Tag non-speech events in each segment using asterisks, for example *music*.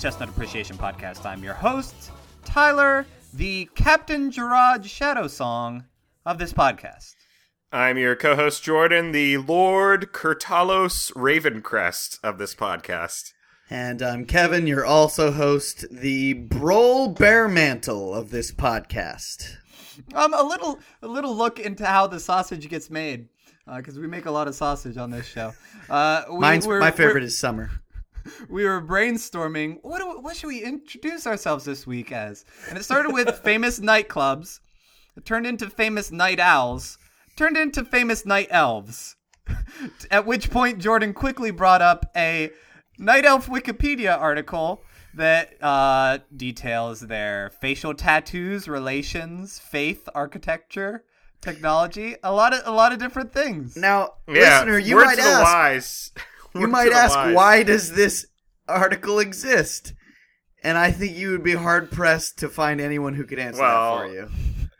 Chestnut Appreciation Podcast. I'm your host, Tyler, the Captain Gerard Shadow Song of this podcast. I'm your co-host Jordan, the Lord Kurtalos Ravencrest of this podcast. And I'm Kevin, your also host, the Broll Bearmantle of this podcast. Um, a little, a little look into how the sausage gets made, because we make a lot of sausage on this show. Uh, we, Mine's, we're- my favorite we're- is summer. We were brainstorming what do, what should we introduce ourselves this week as? And it started with *laughs* famous nightclubs. It turned into famous night owls. Turned into famous night elves. *laughs* At which point jordan quickly brought up a night elf wikipedia article that uh, details their facial tattoos relations faith architecture technology a lot of a lot of different things. Now, Yeah, listener, you word might to the ask, wise. *laughs* *laughs* you might ask, wise. why does this article exist? And I think you would be hard pressed to find anyone who could answer Well, that for you.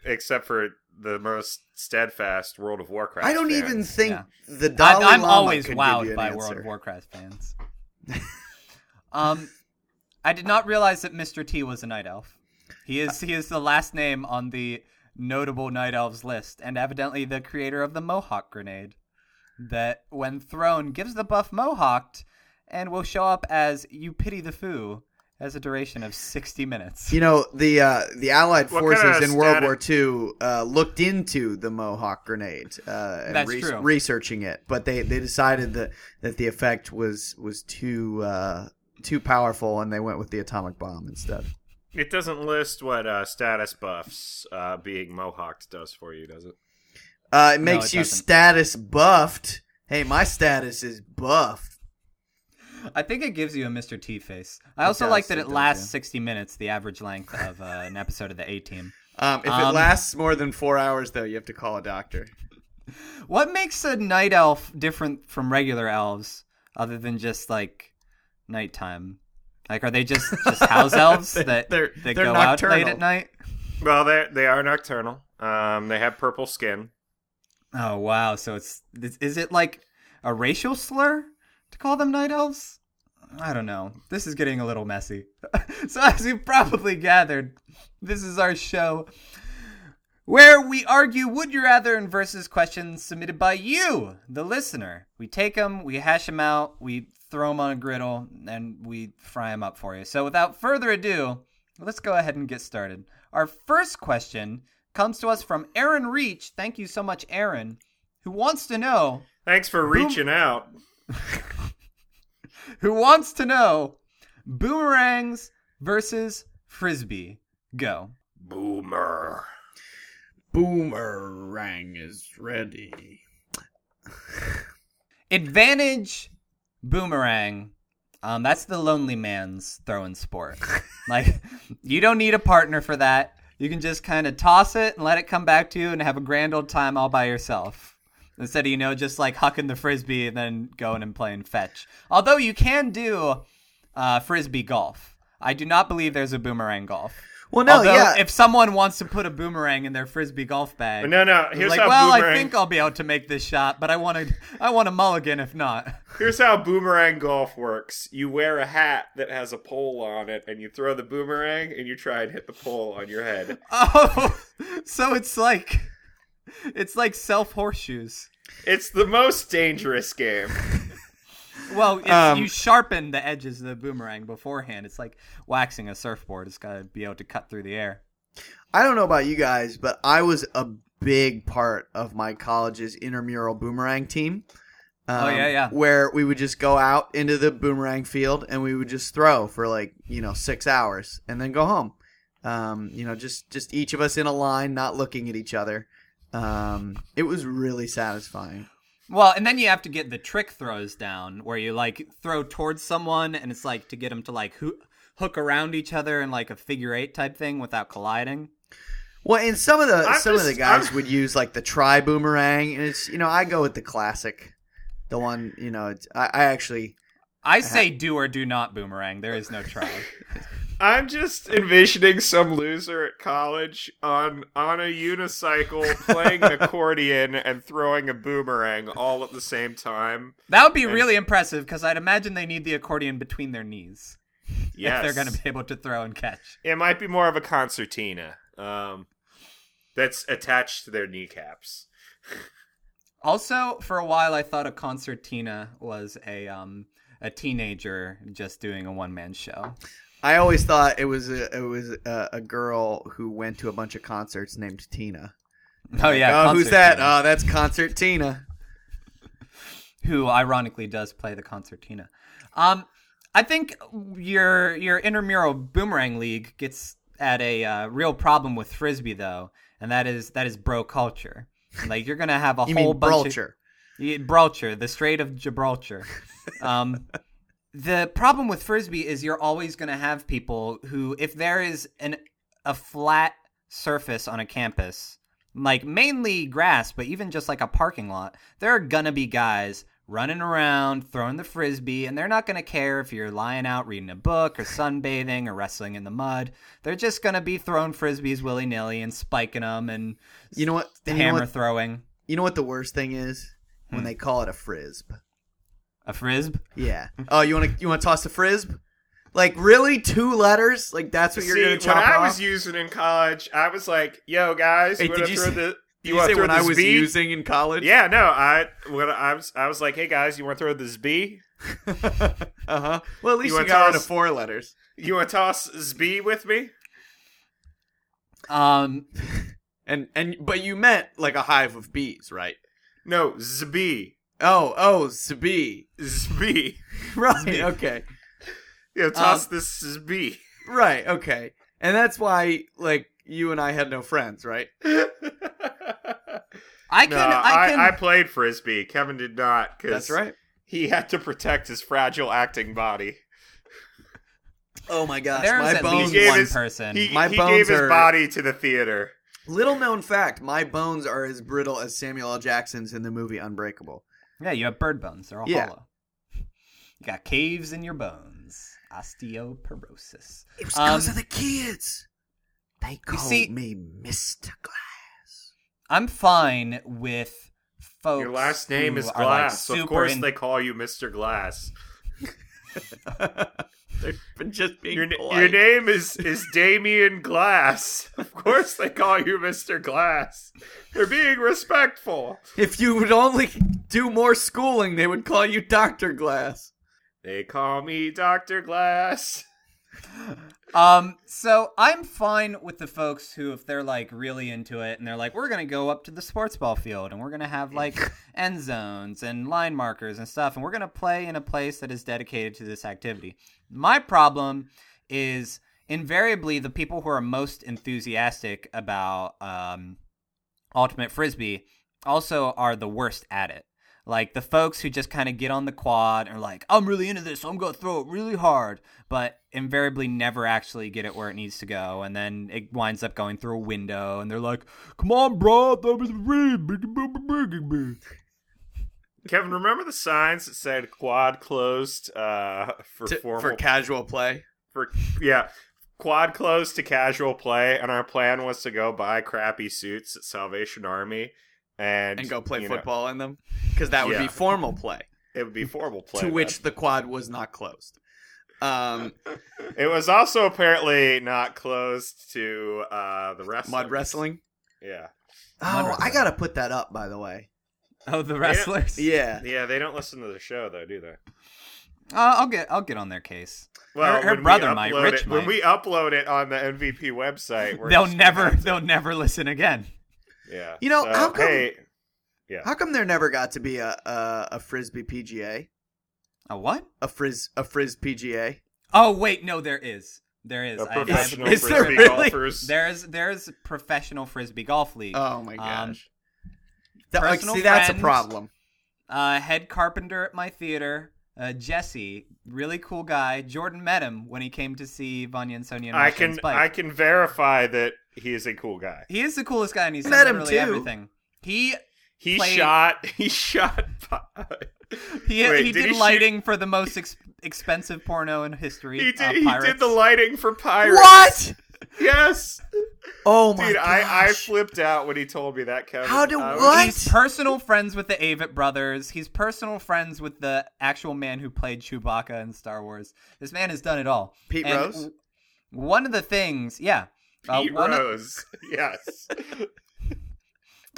Except for the most steadfast World of Warcraft. I don't even think Yeah. the Dalai I'm, I'm Lama always could give wowed you an by answer. World of Warcraft fans. *laughs* um, I did not realize that Mr. T was a night elf. He is he is the last name on the notable night elves list, and evidently the creator of the Mohawk grenade, that when thrown gives the buff Mohawked, and will show up as you pity the foo as a duration of sixty minutes. You know, the uh, the Allied What forces kinda in World War II uh, looked into the Mohawk grenade uh, and That's true. researching it, but they, they decided that, that the effect was was too uh, too powerful, and they went with the atomic bomb instead. It doesn't list what uh, status buffs uh, being mohawked does for you, does it? Uh, it makes it you doesn't. status buffed. Hey, my status is buffed. I think it gives you a Mr. T face. I also does, like that it it, does, lasts yeah. sixty minutes, the average length of uh, an episode of the A Team. Um, if it Um, lasts more than four hours, though, you have to call a doctor. What makes a night elf different from regular elves, other than just like nighttime? Like, are they just just house *laughs* elves They- that they're- that they're go out late nocturnal. at night? Well, they they are nocturnal. Um, they have purple skin. Oh wow! So it's is it like a racial slur to call them night elves? I don't know. This is getting a little messy. *laughs* so as you've probably gathered, this is our show where we argue would you rather and versus questions submitted by you, the listener. We take them, we hash them out, we throw them on a griddle, and we fry them up for you. So without further ado, let's go ahead and get started. Our first question comes to us from Aaron Reach. Thank you so much, Aaron, who wants to know Thanks for reaching out. *laughs* who wants to know boomerangs versus frisbee. Go. Boomer. Boomerang is ready. *laughs* Advantage boomerang. Um, that's the lonely man's throwing sport. *laughs* like, you don't need a partner for that. You can just kind of toss it and let it come back to you and have a grand old time all by yourself. Instead of, you know, just like hucking the frisbee and then going and playing fetch. Although you can do uh, frisbee golf. I do not believe there's a boomerang golf. Well, no, Although, yeah. if someone wants to put a boomerang in their frisbee golf bag, No, no. it's Here's like, how well, boomerang. I think I'll be able to make this shot, but I want to, I want a mulligan if not. Here's how boomerang golf works. You wear a hat that has a pole on it, and you throw the boomerang, and you try and hit the pole on your head. *laughs* Oh, so it's like, it's like self horseshoes. It's the most dangerous game. *laughs* Well, if Um, you sharpen the edges of the boomerang beforehand, it's like waxing a surfboard. It's got to be able to cut through the air. I don't know about you guys, but I was a big part of my college's intramural boomerang team. Um, Oh, yeah, yeah. Where we would just go out into the boomerang field and we would just throw for like you know six hours and then go home. Um, you know, just just each of us in a line, not looking at each other. Um, it was really satisfying. Well, and then you have to get the trick throws down where you like throw towards someone and it's like to get them to like hoo- hook around each other in like a figure eight type thing without colliding. Well, and some of the I'm some of the guys I'm- would use like the tri boomerang, and it's you know I go with the classic, the one you know I, I actually I say do or do not boomerang. There is no try. *laughs* I'm just envisioning some loser at college on on a unicycle playing an *laughs* accordion and throwing a boomerang all at the same time. That would be And- really impressive because I'd imagine they need the accordion between their knees Yes, *laughs* if they're going to be able to throw and catch. It might be more of a concertina. Um, that's attached to their kneecaps. Also, for a while, I thought a concertina was a um a teenager just doing a one man show. I always thought it was a, it was a, a girl who went to a bunch of concerts named Tina. Oh yeah, oh, who's that? concertina, Oh, that's Concert Tina. who ironically does play the concertina. Um, I think your your intramural boomerang league gets at a uh, real problem with frisbee though, and that is that is bro culture. Like you're gonna have a whole bunch of Brulcher? Yeah, Gibraltar, the Strait of Gibraltar. Um, *laughs* the problem with frisbee is you're always going to have people who, if there is an a flat surface on a campus, like mainly grass, but even just like a parking lot, there are gonna be guys running around throwing the frisbee, and they're not gonna care if you're lying out reading a book or sunbathing or wrestling in the mud. They're just gonna be throwing frisbees willy nilly and spiking them and You know what? and you know hammer what? throwing You know what the worst thing is when Hmm. they call it a frisb. a frisb. Yeah. *laughs* Oh, you want to you want to toss a frisb? Like really, two letters? Like that's what you're See, gonna chop when chop I off? was using in college, I was like, "Yo, guys, Hey, you did want you to throw say- the you you want say to throw when I this was bee?" using in college? Yeah, no, I when I was I was like, "Hey guys, you want to throw this B? *laughs* uh huh. Well, at least You you, wanna got rid of toss- four letters. You want to toss this bee with me?" Um, And and but you meant like a hive of bees, right? No, zbee, Oh, oh, Sabi. zbee. *laughs* Right. Okay. You know, toss Um, this zbee. Right. Okay. And that's why, like, you and I had no friends, right? *laughs* I can, no, I I, can. I played frisbee. Kevin did not because That's right. he had to protect his fragile acting body. Oh my gosh, There's my at bones. He gave one his- person. He, My he bones gave his are- body to the theater. Little known fact: my bones are as brittle as Samuel L. Jackson's in the movie Unbreakable. yeah, you have bird bones. They're all Yeah. hollow. *laughs* You got caves in your bones. Osteoporosis. It was because of um, the kids. They called see- me Mister Glass. I'm fine with folks. Your last name who is are, like, Glass. of course, in- they call you Mr. Glass. *laughs* *laughs* *laughs* They've just being Your, your name is is Damien Glass. *laughs* Of course, they call you Mr. Glass. They're being respectful. If you would only do more schooling, they would call you Doctor Glass. They call me Doctor Glass. Um, so I'm fine with the folks who, if they're like really into it and they're like, we're gonna go up to the sports ball field and we're gonna have like *laughs* end zones and line markers and stuff, and we're gonna play in a place that is dedicated to this activity. My problem is invariably the people who are most enthusiastic about um, ultimate frisbee also are the worst at it. Like the folks who just kind of get on the quad and are like, I'm really into this, so I'm going to throw it really hard, but invariably never actually get it where it needs to go. And then it winds up going through a window and they're like, come on, bro. throw me the frisbee." Kevin, remember the signs that said quad closed uh, for To- formal for casual play. for yeah quad closed to casual play and our plan was to go buy crappy suits at salvation army and and go play you know, football in them because that would Yeah. be formal play. it would be formal play to then. which the quad was not closed. Um, it was also apparently not closed to uh the wrestling mud wrestling. yeah Oh, wrestling. I gotta put that up. By the way, Oh, the wrestlers. *laughs* yeah. yeah they don't listen to the show though do they Uh, I'll get I'll get on their case. well Her- her when we brother might, upload Rich it, when we upload it on the mvp website we're They'll never they'll never listen again. Yeah You know, So, how come- hey How come there never got to be a a, a frisbee PGA, A what? a frizz a frizz PGA? Oh wait, no, there is. There is. a I- I- professional is there frisbee really? golfers there's there's professional frisbee golf league. Oh my Um, gosh! That- like, personal see, that's a problem. uh, head carpenter at my theater, uh, Jesse, really cool guy. Jordan met him when he came to see Vanya and Sonia. And I can Spike. I can verify that he is a cool guy. He is the coolest guy, and he's Met him literally too. everything. He He played- shot *laughs* he shot He, Wait, he did did, he shoot- lighting for the most ex- expensive porno in history. He did, uh, he did the lighting for pirates. What? *laughs* Yes, Oh my dude, gosh. I, I flipped out when he told me that. Kevin. How do- I was- what? He's personal friends with the Avett brothers. He's personal friends with the actual man who played Chewbacca in Star Wars. This man has done it all. Pete And Rose? One of the things, yeah. Uh, one, of, *laughs* yes,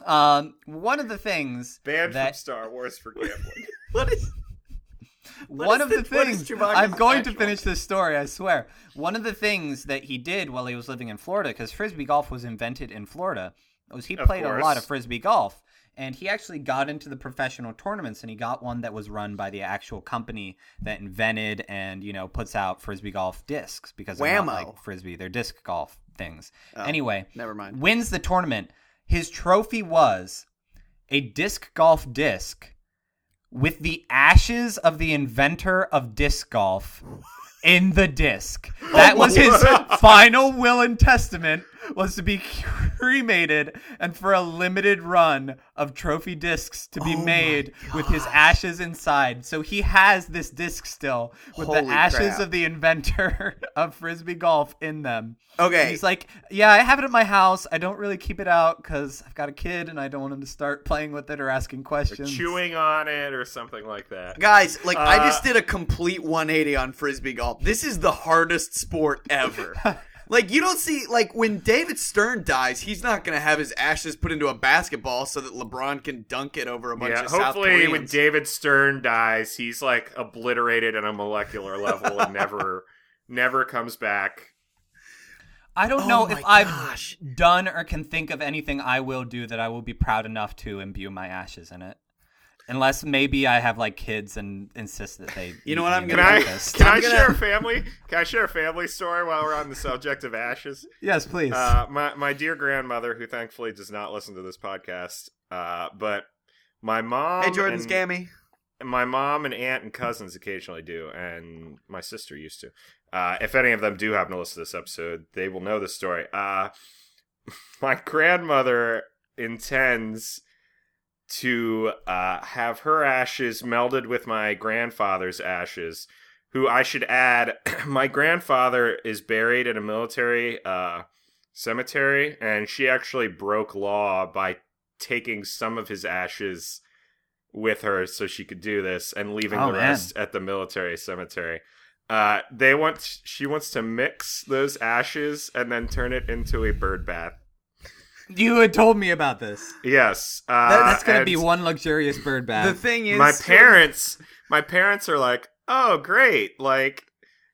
um, one of the things banned from Star Wars for gambling. *laughs* What is? What one is of the the- things I'm going to finish this story. I swear. One of the things that he did while he was living in Florida, because frisbee golf was invented in Florida, was he Of played a lot of frisbee golf, and he actually got into the professional tournaments, and he got one that was run by the actual company that invented and you know puts out frisbee golf discs because they're not like frisbee, they're disc golf things. Oh, anyway, Never mind. wins the tournament. His trophy was a disc golf disc with the ashes of the inventor of disc golf in the disc. *laughs* That was his final will and testament was to be *laughs* cremated and for a limited run of trophy discs to be Oh made with his ashes inside. So he has this disc still with Holy the ashes crap. of the inventor *laughs* of frisbee golf in them. And Okay. He's like, yeah, I have it at my house. I don't really keep it out because I've got a kid and I don't want him to start *laughs* playing with it or asking questions, or questions. chewing on it or something like that. Guys, like I Uh, just did a complete 180 on frisbee golf. This is the hardest sport ever. Like you don't see like when David Stern dies, he's not gonna have his ashes put into a basketball so that LeBron can dunk it over a bunch Yeah, of South hopefully when David Stern dies, he's like obliterated on a molecular level and never, *laughs* never comes back. I don't Oh know my if I've done or can think of anything I will do that I will be proud enough to imbue my ashes in it. Unless maybe I have like kids and insist that they. You know what I'm in Can the gonna- I breakfast. can I'm I gonna- share a family? Can I share a family story while we're on the subject of ashes? Yes, please. Uh, my my dear grandmother, who thankfully does not listen to this podcast, uh, but my mom, Hey Jordan and- Scammy. my mom and aunt and cousins occasionally do, and my sister used to. Uh, if any of them do happen to listen to this episode, they will know the story. Uh, *laughs* my grandmother intends to uh, have her ashes melded with my grandfather's ashes. Who I should add, *clears throat* my grandfather is buried in a military uh, cemetery, and she actually broke law by taking some of his ashes with her so she could do this and leaving Oh, the man. rest at the military cemetery. Uh, they want she wants to mix those ashes and then turn it into a bird bath. You had told me about this. Yes, uh, That- that's gonna be one luxurious bird bath. The thing is, My parents, my parents are like, "Oh, great! Like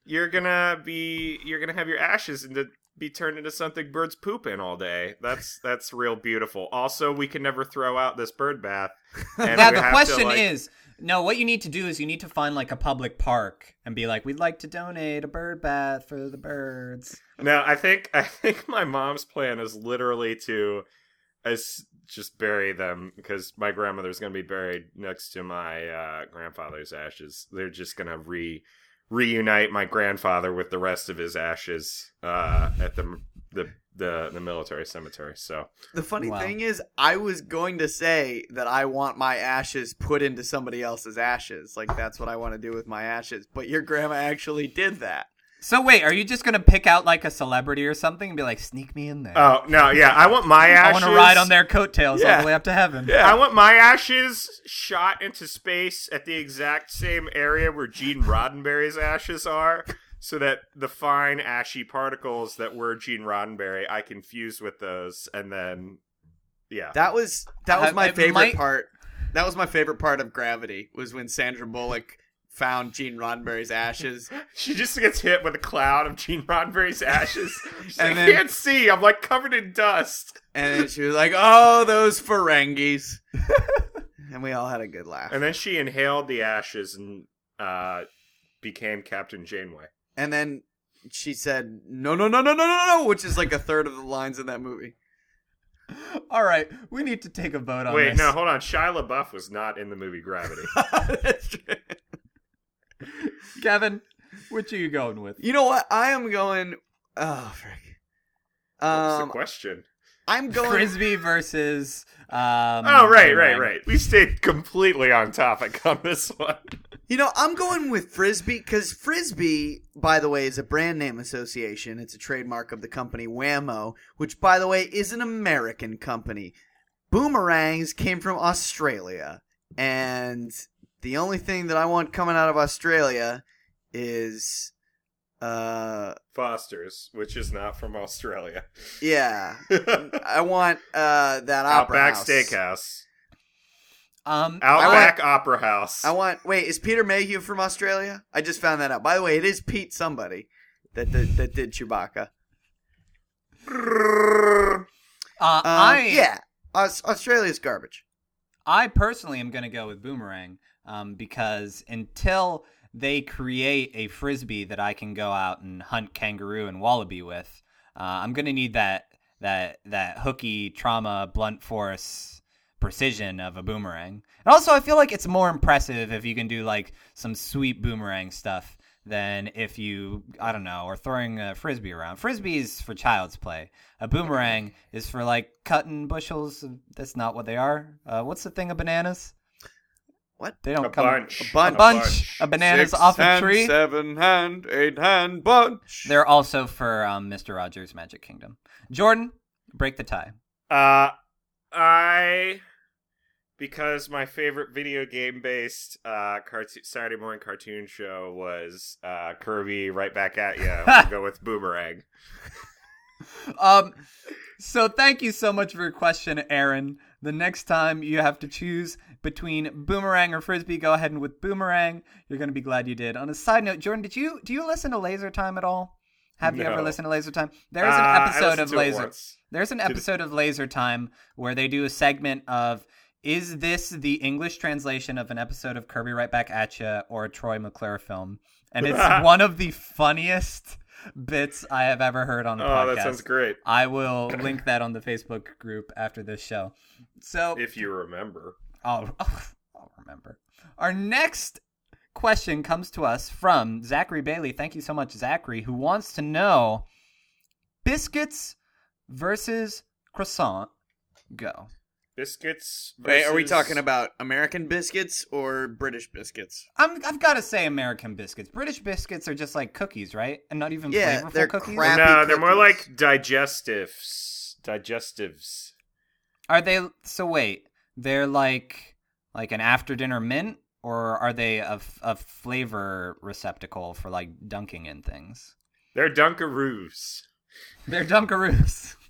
you're gonna be, you're gonna have your ashes and to be turned into something birds poop in all day. That's that's real beautiful. Also, we can never throw out this bird bath. *laughs* And now the have to, question like- is no what you need to do is you need to find like a public park and be like we'd like to donate a bird bath for the birds No, I think *laughs* I think my mom's plan is literally to just bury them because my grandmother's going to be buried next to my uh, grandfather's ashes. They're just going to re reunite my grandfather with the rest of his ashes uh, at the the the the military cemetery. So The funny Wow. thing is, I was going to say that I want my ashes put into somebody else's ashes. Like that's what I want to do with my ashes. But your grandma actually did that. so wait are you just gonna pick out like a celebrity or something and be like sneak me in there oh no, yeah, I want my ashes. i want to ride on their coattails all the way up to heaven Yeah, I want my ashes shot into space at the exact same area where Gene Roddenberry's ashes are, so that the fine ashy particles that were Gene Roddenberry I can fuse with those, and then yeah, That was that was my it favorite might- part. That was my favorite part of Gravity was when Sandra Bullock found Gene Roddenberry's ashes. *laughs* she just gets hit with a cloud of Gene Roddenberry's ashes. *laughs* She's And like, then- I can't see. I'm like covered in dust. And then she was like, "Oh, those Ferengis," *laughs* and we all had a good laugh. And then she inhaled the ashes and uh, became Captain Janeway. And then she said, "No, no, no, no, no, no, no," which is like a third of the lines in that movie. all right we need to take a vote on this. Wait, this no, hold on. Shia LaBeouf was not in the movie Gravity. *laughs* That's true. kevin which are you going with You know what? I am going. Oh, frick. What's Um, the question? I'm *laughs* going. Frisbee versus. Um, Oh right, right, right. We stayed completely on topic *laughs* on this one. You know, I'm going with Frisbee because Frisbee, by the way, is a brand name association. It's a trademark of the company Wham-O, which, by the way, is an American company. Boomerangs came from Australia, and the only thing that I want coming out of Australia is, uh, Foster's, which is not from Australia. yeah, *laughs* I want uh that opera house. Outback house. Steakhouse. Um, Outback Opera House. I want. Wait, is Peter Mayhew from Australia? I just found that out. By the way, it is Pete somebody that did, that did Chewbacca. uh, Um, I yeah, Aus- Australia's garbage. I personally am going to go with Boomerang um, because until they create a frisbee that I can go out and hunt kangaroo and wallaby with, uh, I'm to need that that that hooky trauma blunt force precision of a boomerang. And also, I feel like it's more impressive if you can do like some sweet boomerang stuff than if you I don't know are throwing a frisbee around. Frisbee is for child's play. A boomerang is for like cutting bushels. That's not what they are. Uh, what's the thing of bananas? What? They don't a come bunch. a bunch. a bunch of bananas Six off a hand, tree. seven hand, eight hand bunch. They're also for um, Mr. Rogers' Magic Kingdom. Jordan, break the tie. Uh, I because my favorite video game based uh cartoon Saturday morning cartoon show was uh Kirby right back at you. I'll *laughs* go with Boomerang. Um, so thank you so much for your question, Aaron. The next time you have to choose between boomerang or frisbee, go ahead and with boomerang. You're gonna be glad you did. On a side note, Jordan, did you do you listen to Laser Time at all? Have you ever listened to Laser Time? There's Uh, an I episode of Laser. There's an episode of Laser Time where they do a segment of is this the English translation of an episode of Kirby Right Back at Ya or a Troy McClure film? And it's *laughs* one of the funniest bits I have ever heard on the Oh, podcast. that sounds great. I will link that on the Facebook group after this show. So If you remember. I'll, *laughs* I'll remember. Our next question comes to us from Zachary Bailey. Thank you so much, Zachary, who wants to know biscuits versus croissant. Go. Biscuits. Wait, are we talking about American biscuits or British biscuits? I'm, I've got to say American biscuits. British biscuits are just like cookies, right? And not even Yeah, flavorful they're cookies. crap. No, Happy they're more like digestives. Digestives. Are they? So wait, they're like like an after dinner mint, or are they a, a flavor receptacle for like dunking in things? They're Dunkaroos. They're Dunkaroos. *laughs*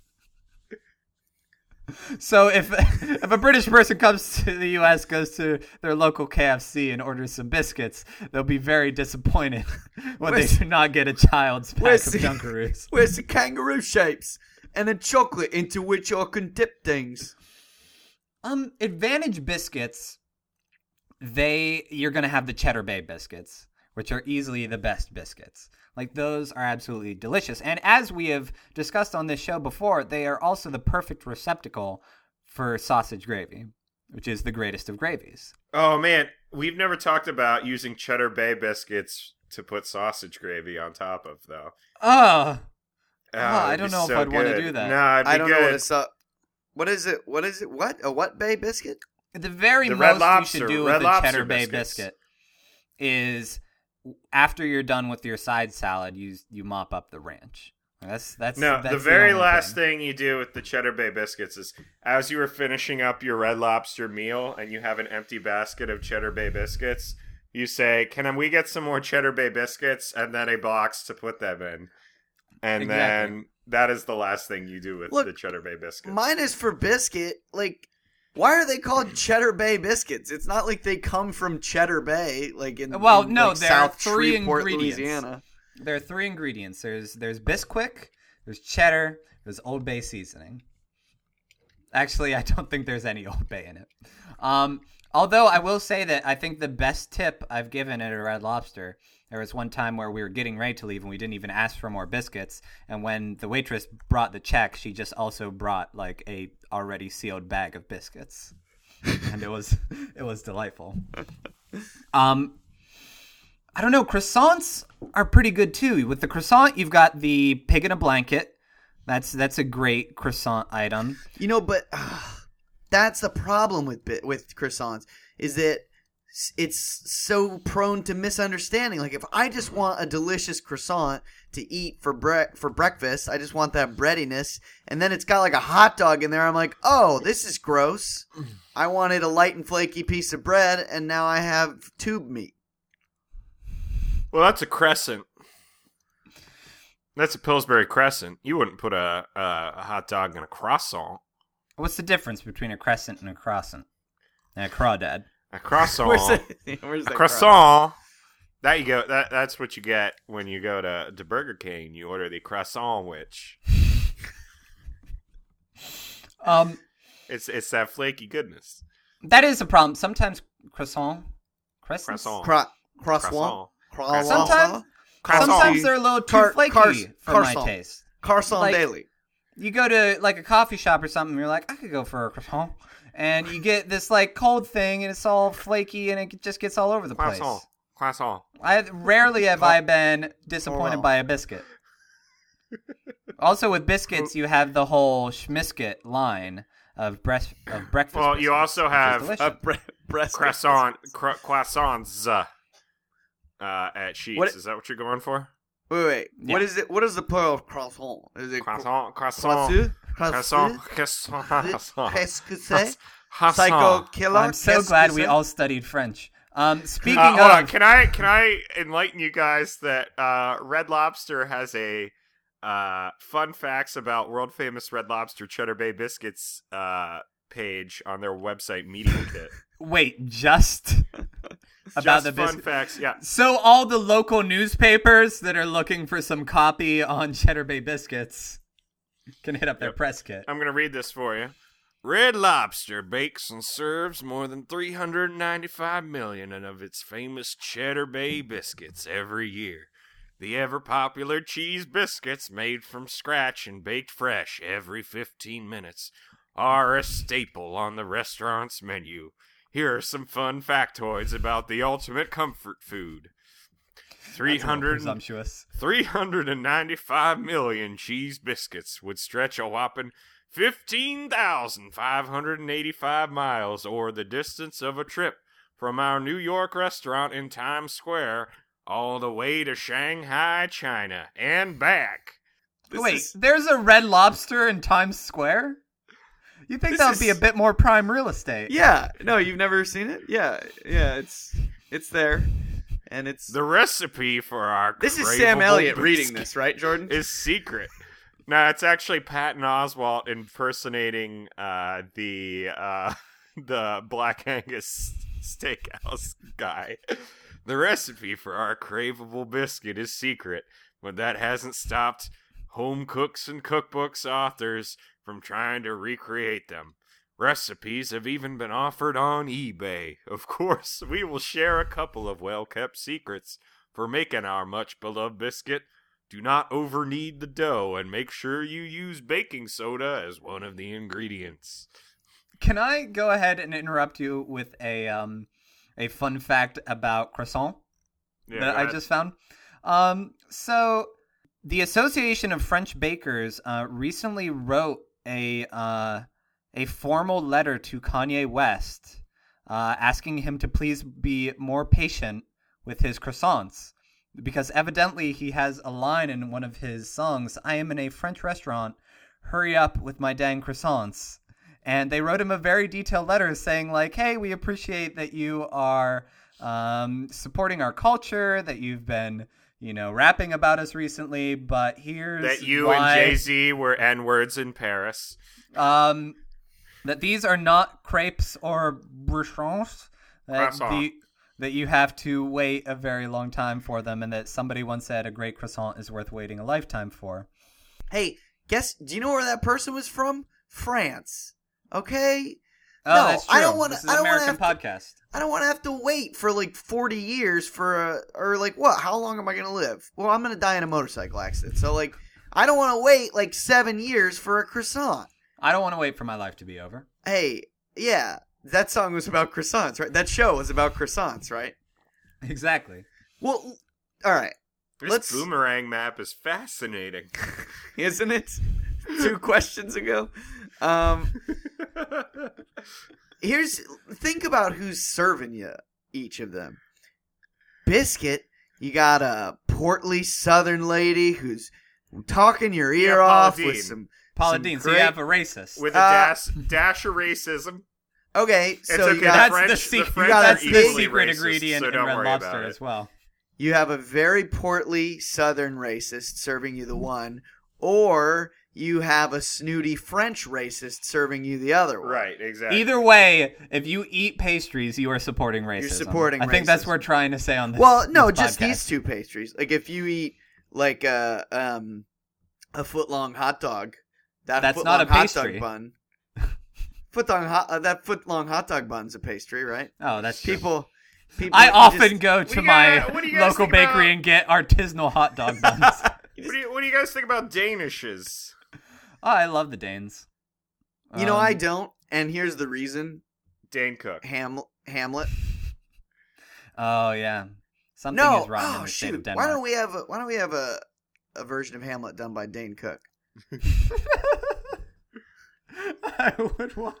So if *laughs* if a British person comes to the U.S., goes to their local KFC and orders some biscuits, they'll be very disappointed *laughs* when they do not get a child's pack of the- Dunkaroos. Where's the kangaroo shapes and the chocolate into which I can dip things? Um, Advantage biscuits, they you're gonna have the Cheddar Bay biscuits, which are easily the best biscuits. Like those are absolutely delicious, and as we have discussed on this show before, they are also the perfect receptacle for sausage gravy, which is the greatest of gravies. Oh man, we've never talked about using Cheddar Bay biscuits to put sausage gravy on top of though. Oh, Oh, I don't be know if I'd wanna do that. No, it'd be I don't good. know what it's up. What is it? What is it? What a what bay biscuit? the very The most Lobster- you should do with the Cheddar Bay biscuits. biscuit is after you're done with your side salad, you you mop up the ranch. That's that's No, that's the very only last thing. thing you do with the Cheddar Bay biscuits is as you are finishing up your Red Lobster meal and you have an empty basket of Cheddar Bay biscuits, you say, "Can we get some more Cheddar Bay biscuits?" and then a box to put them in. And Exactly. then that is the last thing you do with Look, the Cheddar Bay biscuits. Mine is for biscuit. Like, why are they called Cheddar Bay biscuits? It's not like they come from Cheddar Bay, like in Well, in, no, like, there are three Shreveport, ingredients. Louisiana. There are three ingredients. There's there's Bisquick, there's cheddar, there's Old Bay seasoning. Actually, I don't think there's any Old Bay in it. Um, although I will say that I think the best tip I've given at a Red Lobster. There was one time where we were getting ready to leave and we didn't even ask for more biscuits. And when the waitress brought the check, she just also brought like a already sealed bag of biscuits, *laughs* and it was it was delightful. Um, I don't know. Croissants are pretty good too. With the croissant, you've got the pig in a blanket, That's that's a great croissant item. You know, but uh, that's the problem with with croissants is that it's so prone to misunderstanding. Like if I just want a delicious croissant to eat for bre- for breakfast, I just want that breadiness, and then it's got like a hot dog in there. I'm like, oh, this is gross. I wanted a light and flaky piece of bread, and now I have tube meat. Well, that's a crescent. That's a Pillsbury crescent. You wouldn't put a, a, a hot dog in a croissant. What's the difference between a crescent and a croissant? And a crawdad. A croissant. Where's the, *laughs* where's a the croissant. That you go. That that's what you get when you go to, to Burger King. You order the croissant, which *laughs* Um, it's it's that flaky goodness. that is a problem. Sometimes croissant, croissants. Croissant. Cro- croissant? Croissant. Croissant? Sometimes- Croissant. Sometimes they're a little too Car- flaky cars- for my croissant. taste. Croissant Like- daily. You go to like a coffee shop or something, you're like, I could go for a croissant, and you get this like cold thing, and it's all flaky, and it just gets all over the Class place. class Croissant. I rarely have I been disappointed Croissant. by a biscuit. Also, with biscuits, you have the whole Schmisket line of breast of breakfast. Well, you also have. A bre- breast Croissant. Cro- croissants. Uh, uh, at Sheetz. What- Is that what you're going for? Wait, wait. Yeah. What is it? What is the plural of croissant? Is it Croissant. Croissant. Psycho killer? I'm so glad we all studied French. Um, speaking Uh, hold on. of, Can I can I enlighten you guys that uh, Red Lobster has a uh, fun facts about world famous Red Lobster Cheddar Bay biscuits uh, page on their website Media Kit. *laughs* wait, just *laughs* about Just the fun facts. Yeah. So all the local newspapers that are looking for some copy on Cheddar Bay biscuits can hit up their Yep. press kit. I'm gonna read this for you. Red Lobster bakes and serves more than 395 million of its famous Cheddar Bay biscuits every year. The ever popular cheese biscuits, made from scratch and baked fresh every 15 minutes, are a staple on the restaurant's menu. Here are some fun factoids about the ultimate comfort food. That's 300 presumptuous. 395 million cheese biscuits would stretch a whopping 15,585 miles, or the distance of a trip from our New York restaurant in Times Square all the way to Shanghai, China, and back. This Wait, is- there's a Red Lobster in Times Square? You think This that would be a bit more prime real estate? Yeah. No, you've never seen it? Yeah. Yeah, it's it's there. And it's the recipe for our This is Sam Elliott reading this, right, Jordan? is secret. No, it's actually Patton Oswalt impersonating uh, the uh, *laughs* the Black Angus Steakhouse guy. The recipe for our craveable biscuit is secret, but that hasn't stopped home cooks and cookbooks authors from trying to recreate them. Recipes have even been offered on eBay. Of course, *laughs* we will share a couple of well kept secrets for making our much beloved biscuit. Do not over knead the dough and make sure you use baking soda as one of the ingredients. Can I go ahead and interrupt you with a um a fun fact about croissant Yeah, that I just found? Um, so the Association of French Bakers uh, recently wrote a uh, a formal letter to Kanye West, uh, asking him to please be more patient with his croissants, because evidently he has a line in one of his songs. I am in a French restaurant. Hurry up with my dang croissants. And they wrote him a very detailed letter saying, like, hey, we appreciate that you are um, supporting our culture, that you've been, you know, rapping about us recently, but here's that you why, and Jay Z were N words in Paris. um, that these are not crepes or bruchons. That the that you have to wait a very long time for them, and that somebody once said a great croissant is worth waiting a lifetime for. Hey, guess do you know where that person was from? France. Okay? Oh, No, that's true. I don't wanna- This is I don't wanna American have podcast. I don't want to have to wait for like 40 years for a or like what? How long am I going to live? Well, I'm going to die in a motorcycle accident. So like I don't want to wait like 7 years for a croissant. I don't want to wait for my life to be over. Hey, yeah. That song was about croissants, right? That show was about croissants, right? Exactly. Well, all right. This Let's- boomerang map is fascinating. *laughs* Isn't it? two questions ago. Um, *laughs* here's think about who's serving you. Each of them. Biscuit, you got a portly Southern lady who's talking your ear Yeah, off Deen. with some. Paula some Deen, so you have a racist. With a Uh, dash, dash of racism. Okay, It's so okay. you the got That's French, the the secret. Got that's the secret racist, ingredient so in don't Red Lobster as well. you have a very portly Southern racist serving you the one, or you have a snooty French racist serving you the other one. Right, exactly. Either way, if you eat pastries, you are supporting racism. supporting I think that's what we're trying to say on this. Well, no, this just podcast. these two pastries. Like if you eat like a um a foot long hot dog, that That's not a hot pastry. dog bun. *laughs* foot long hot uh, that foot long hot dog bun's a pastry, right? Oh, that's true. People, people. I often just- go to my guys- what do you guys local bakery about- and get artisanal hot dog *laughs* buns. oh, what, do you, what do you guys think about Danishes? I love the Danes. You know, I Um, don't, and here's the reason: Dane Cook. Ham Hamlet. Oh yeah, something no, is wrong oh in the state shoot! of Denmark. Why don't we have a Why don't we have a a version of Hamlet done by Dane Cook? I would watch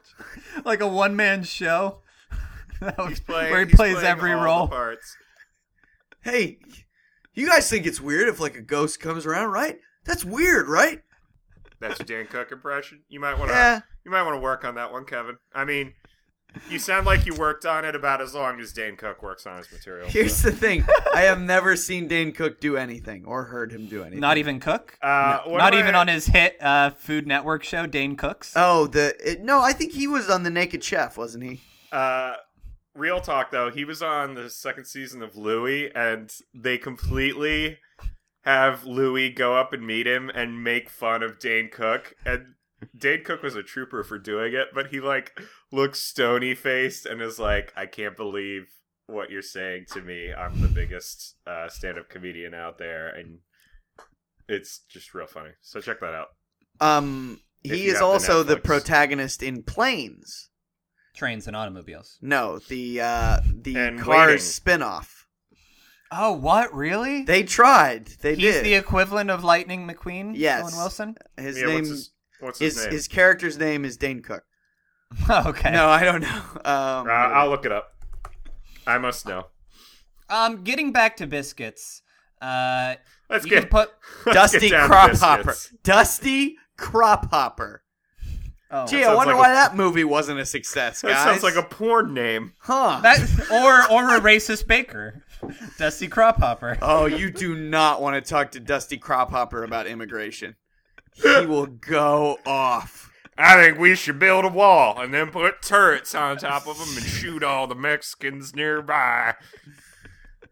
like a one man show *laughs* That was- playing, where he plays every role. parts. Hey, you guys think it's weird if like a ghost comes around, right? That's weird, right? That's your Dane Cook impression. You might want to. Yeah. You might want to work on that one, Kevin. I mean, you sound like you worked on it about as long as Dane Cook works on his material. Here's so. the thing: I have never seen Dane Cook do anything or heard him do anything. Not even Cook. Uh, what Not even I- on his hit uh, Food Network show, Dane Cooks. Oh, the it, no, I think he was on the Naked Chef, wasn't he? Uh, real talk though, he was on the second season of Louie, and they completely have Louie go up and meet him and make fun of Dane Cook. And Dane Cook was a trooper for doing it, but he like looks stony faced and is like, "I can't believe what you're saying to me. I'm the biggest uh, stand up comedian out there," and it's just real funny. So check that out. Um, he is have the also the protagonist in Planes. Trains and automobiles. No, the uh, the And Cars Waiting. spinoff. Oh, what? Really? They tried. They He's did. the equivalent of Lightning McQueen? Yes. Owen Wilson? his yeah, name. what's his, what's his, his, name? his character's name is Dane Cook. *laughs* okay. No, I don't know. *laughs* Um, Uh, I'll look it up. I must know. Um, getting back to biscuits. Uh, Let's you get can put. *laughs* let's Dusty get Crop. Hopper. Dusty Crop Hopper. Oh, Gee, I wonder like why a- that movie wasn't a success, guys. That sounds like a porn name. huh. that or or a racist baker, Dusty Crop Hopper. Oh, you do not want to talk to Dusty Crop Hopper about immigration. He will go off. I think we should build a wall and then put turrets on top of them and shoot all the Mexicans nearby.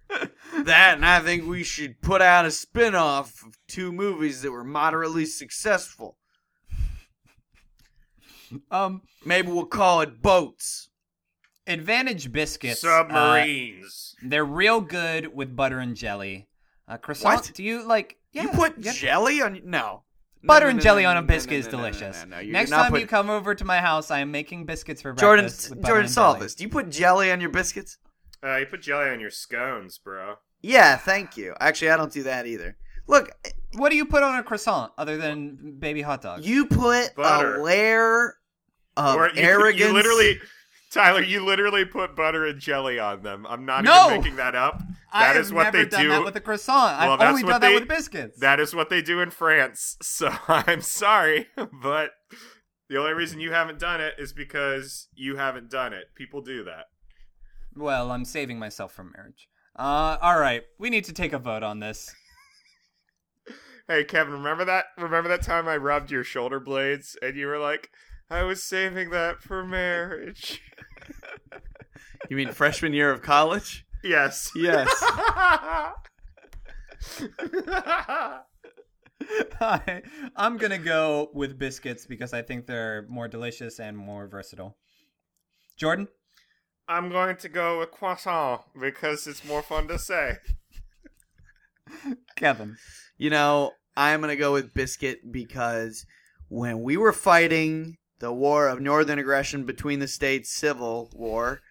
That, and I think we should put out a spin off of two movies that were moderately successful. Um, Maybe we'll call it Boats. Advantage biscuits. uh, Submarines. they're real good with butter and jelly. Uh, croissant. What? Do you like? Yeah, you put yeah. jelly on. No. Butter No, and no, jelly no, on a biscuit no, is no, no, no, delicious. no, no, Next time put- you come over to my house, I am making biscuits for Jordan, breakfast. with Jordan, solve jelly. this. Do you put jelly on your biscuits? Uh, you put jelly on your scones, bro. Yeah, thank you. Actually, I don't do that either. Look, What do you put on a croissant other than baby hot dog? you put Butter. a layer of or you, arrogance. you literally, Tyler, you literally put butter and jelly on them. I'm not No! even making that up. I That have is what never they done do. that with a croissant. Well, I've only done they- that with biscuits. That is what they do in France. *laughs* So I'm sorry, but the only reason you haven't done it is because you haven't done it. People do that. Well, I'm saving myself from marriage. Uh, all right, we need to take a vote on this. *laughs* Hey Kevin, remember that? Remember that time I rubbed your shoulder blades and you were like, "I was saving that for marriage." *laughs* You mean freshman year of college? yes. Yes. *laughs* *laughs* I, I'm gonna go with biscuits because I think they're more delicious and more versatile. Jordan, I'm going to go with croissant because it's more fun to say. *laughs* Kevin. You know, I'm going to go with Biscuit because when we were fighting the war of northern aggression between the states, civil war,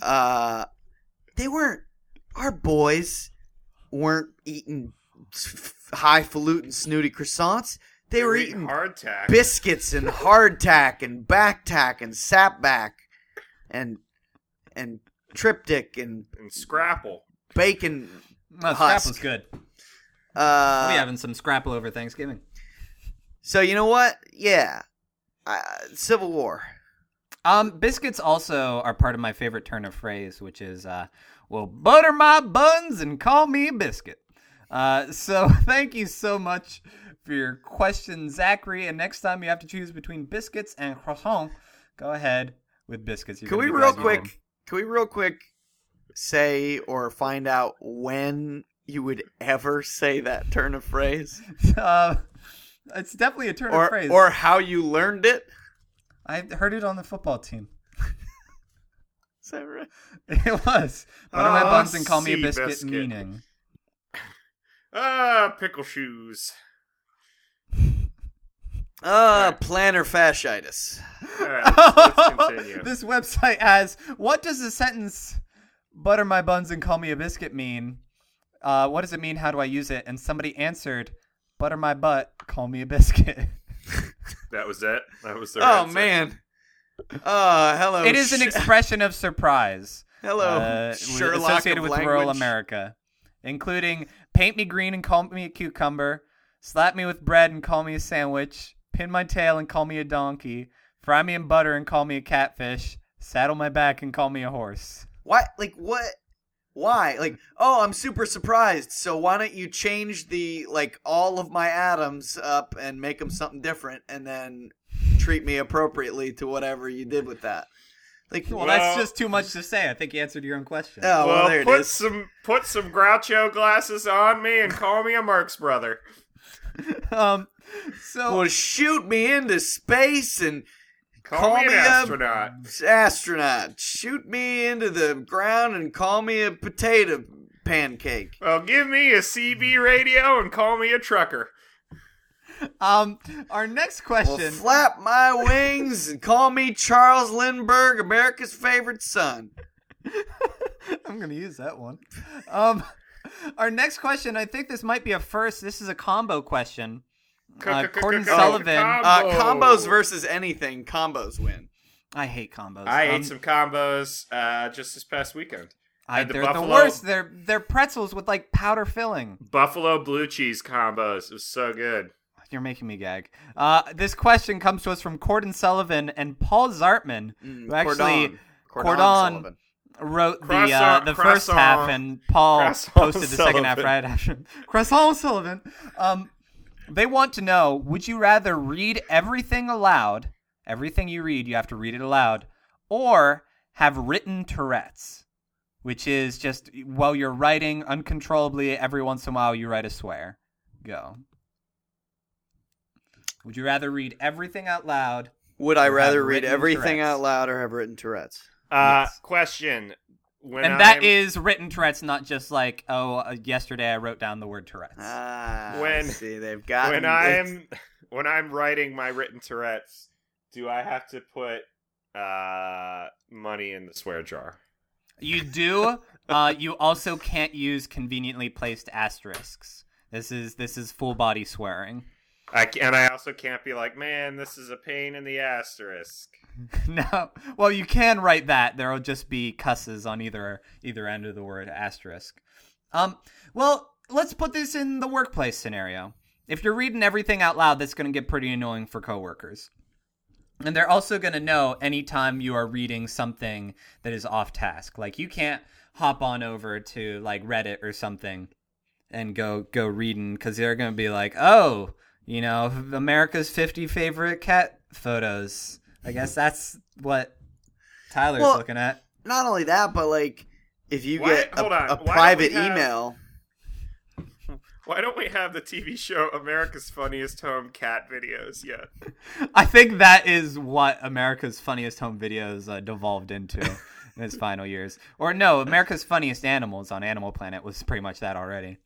uh, they weren't, our boys weren't eating highfalutin snooty croissants. They were eating eating hardtack. biscuits and *laughs* hardtack and backtack and sapback and and triptych and and scrapple. bacon. No, Husk. Scrapple's good. Uh, we having some Scrapple over Thanksgiving. So you know what? Yeah, uh, Civil War. Um, biscuits also are part of my favorite turn of phrase, which is, uh, well, butter my buns and call me a biscuit. Uh, so *laughs* thank you so much for your question, Zachary. And next time you have to choose between biscuits and croissant, go ahead with biscuits. You're Can we real quick? Can we real quick say or find out when you would ever say that turn of phrase. *laughs* Uh, it's definitely a turn or of phrase. or how you learned it? I heard it on the football team. Is that right? *laughs* It was butter my Oh, buns and call me a biscuit, biscuit. meaning. *laughs* Ah, pickle shoes. *laughs* Uh, plantar fasciitis. All right, let's, let's continue. this website has what does the sentence "butter my buns and call me a biscuit" mean? Uh, what does it mean? How do I use it? And somebody answered, "Butter my butt, call me a biscuit." That was it. That was their Oh answer. man. Uh, hello. it is an expression of surprise. hello, uh, Sherlock associated of with rural. America, including paint me green and call me a cucumber, slap me with bread and call me a sandwich, pin my tail and call me a donkey, fry me in butter and call me a catfish, saddle my back and call me a horse. What? Like what? Why? Like, oh, I'm super surprised. So why don't you change the like all of my atoms up and make them something different, and then treat me appropriately to whatever you did with that? Like, Well, Well- that's just too much to say. I think you answered your own question. oh, well, well, there it put is. some put some Groucho glasses on me and call me a Marx brother. *laughs* um, so Well, shoot me into space and Call, Call me, me an a- astronaut. astronaut. Shoot me into the ground and call me a potato pancake. Well, give me a CB radio and call me a trucker. um, our next question. Well, question. flap my wings and call me Charles Lindbergh, America's favorite son. *laughs* I'm gonna use that one. Um, our next question. I think this might be a first. This is a combo question. Uh, Gordon Sullivan. Uh, combos versus anything, combos win. I hate combos. I Um, ate some combos uh, just this past weekend. I, the they're the worst. They're they're pretzels with like powder filling. Buffalo blue cheese combos. It was so good. You're making me gag. Uh, this question comes to us from Corden Sullivan and Paul Zartman, Mm, who actually Cordon. Cordon Sullivan. wrote the uh, Croissant- the first croissant- half, and Paul posted the second half right after. *laughs* Croissant Sullivan. Um, they want to know: Would you rather read everything aloud? Everything you read, you have to read it aloud, or have written Tourette's, which is just while you're writing uncontrollably, every once in a while you write a swear. Go. Would you rather read everything out loud? Would I rather read everything Tourette's. out loud or have written Tourette's? Uh, Yes. Question. When and that I'm- is written Tourette's, not just like, oh, uh, yesterday I wrote down the word Tourette's. Ah, When- see, they've got when I'm when I'm writing my written Tourette's, do I have to put uh, money in the swear jar? You do. uh, you also can't use conveniently placed asterisks. This is this is full body swearing. I ca- and I also can't be like, man, this is a pain in the asterisk. *laughs* no, well, you can write that. There'll just be cusses on either either end of the word asterisk. Um, well, let's put this in the workplace scenario. If you're reading everything out loud, that's going to get pretty annoying for coworkers. And they're also going to know anytime you are reading something that is off task. Like you can't hop on over to like Reddit or something and go go reading because they're going to be like, oh, you know, America's 50 favorite cat photos. I guess that's what Tyler's Well, looking at. not only that, but like if you Why- get a, hold on, a private have- email, *laughs* Why don't we have the TV show America's Funniest Home Cat Videos yet? *laughs* I think that is what America's Funniest Home Videos uh, devolved into *laughs* in its final years. Or no, America's Funniest Animals on Animal Planet was pretty much that already.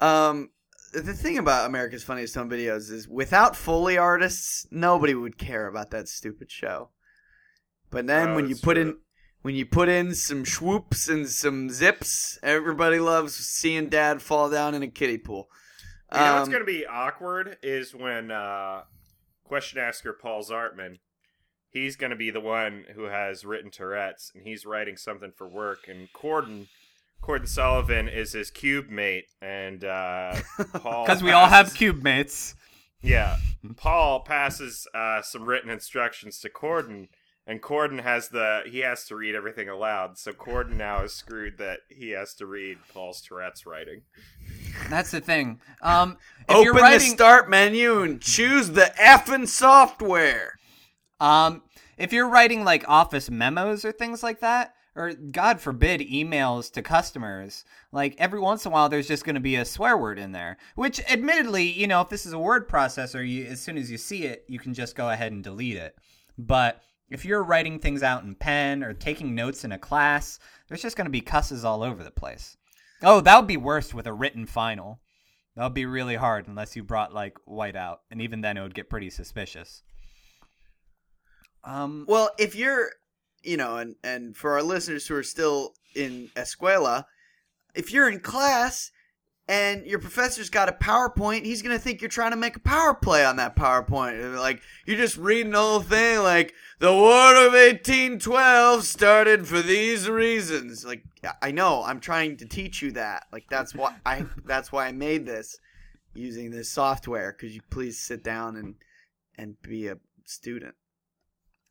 um, the thing about America's Funniest Home Videos is without Foley artists, nobody would care about that stupid show. But then Oh, when you put true. in when you put in some swoops and some zips, everybody loves seeing Dad fall down in a kiddie pool. You know what's Um, going to be awkward is when uh, question asker Paul Zartman, he's going to be the one who has written Tourette's, and he's writing something for work, and Corden, Corden Sullivan is his cube mate, and uh, *laughs* Paul Because we all have cube mates. yeah, *laughs* Paul passes uh, some written instructions to Corden. And Corden has the he has to read everything aloud, so Corden now is screwed that he has to read Paul's Tourette's writing. That's the thing. Um, if you're Open writing, the start menu and choose the effing software. Um, if you're writing like office memos or things like that, or God forbid, emails to customers, like every once in a while, there's just going to be a swear word in there. Which, admittedly, you know, if this is a word processor, you as soon as you see it, you can just go ahead and delete it. But if you're writing things out in pen or taking notes in a class, there's just going to be cusses all over the place. Oh, that would be worse with a written final. That would be really hard unless you brought like whiteout, and even then, it would get pretty suspicious. Um, Well, if you're, you know, and and for our listeners who are still in escuela, if you're in class and your professor's got a PowerPoint, he's gonna think you're trying to make a power play on that PowerPoint. Like you're just reading the whole thing, like the War of 1812 started for these reasons. Like I know, I'm trying to teach you that. Like that's why I that's why I made this using this software. Could you please sit down and and be a student?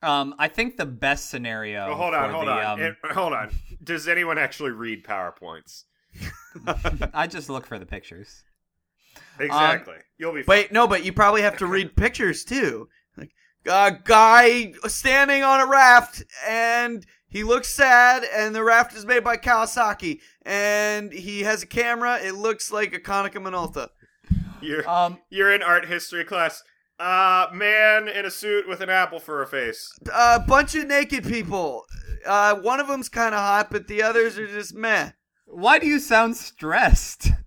Um, I think the best scenario. Oh, hold on, hold the, on, um, It- hold on. Does anyone actually read PowerPoints? *laughs* *laughs* I just look for the pictures. Exactly. You'll be. Fine. Wait, no, but you probably have to read pictures too. Like a guy standing on a raft, and he looks sad, and the raft is made by Kawasaki, and he has a camera. It looks like a Konica Minolta. You're Um, you're in art history class. Uh, man in a suit with an apple for a face. A bunch of naked people. Uh, one of them's kind of hot, but the others are just meh. why do you sound stressed? *laughs*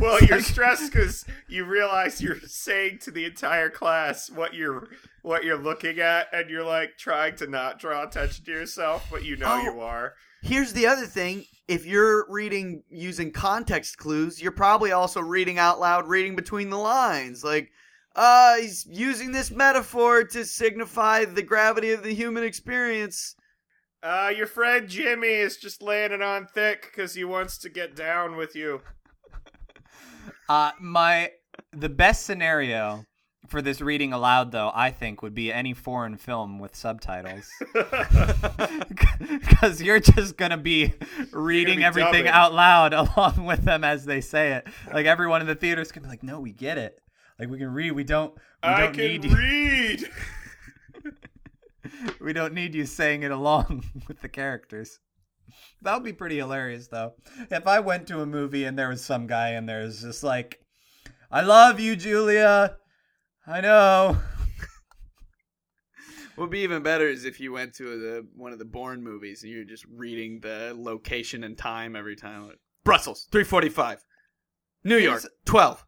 Well, you're stressed because you realize you're saying to the entire class what you're what you're looking at, and you're like trying to not draw attention to yourself, but you know Oh. you are. Here's the other thing. If you're reading using context clues, you're probably also reading out loud, reading between the lines. Like, uh, he's using this metaphor to signify the gravity of the human experience. Uh, your friend Jimmy is just laying it on thick because he wants to get down with you. *laughs* Uh, my the best scenario for this reading aloud, though, I think, would be any foreign film with subtitles, *laughs* *laughs* because you're just gonna be reading be everything dubbing. out loud along with them as they say it. Like everyone in the theater is gonna be like, "No, we get it. Like we can read. We don't. We I don't can need you. read. *laughs* We don't need you saying it along *laughs* with the characters." That would be pretty hilarious, though. If I went to a movie and there was some guy and there's just like, "I love you, Julia. I know." What *laughs* would be even better is if you went to the one of the Bourne movies and you're just reading the location and time every time. Brussels, three forty-five. New York, twelve.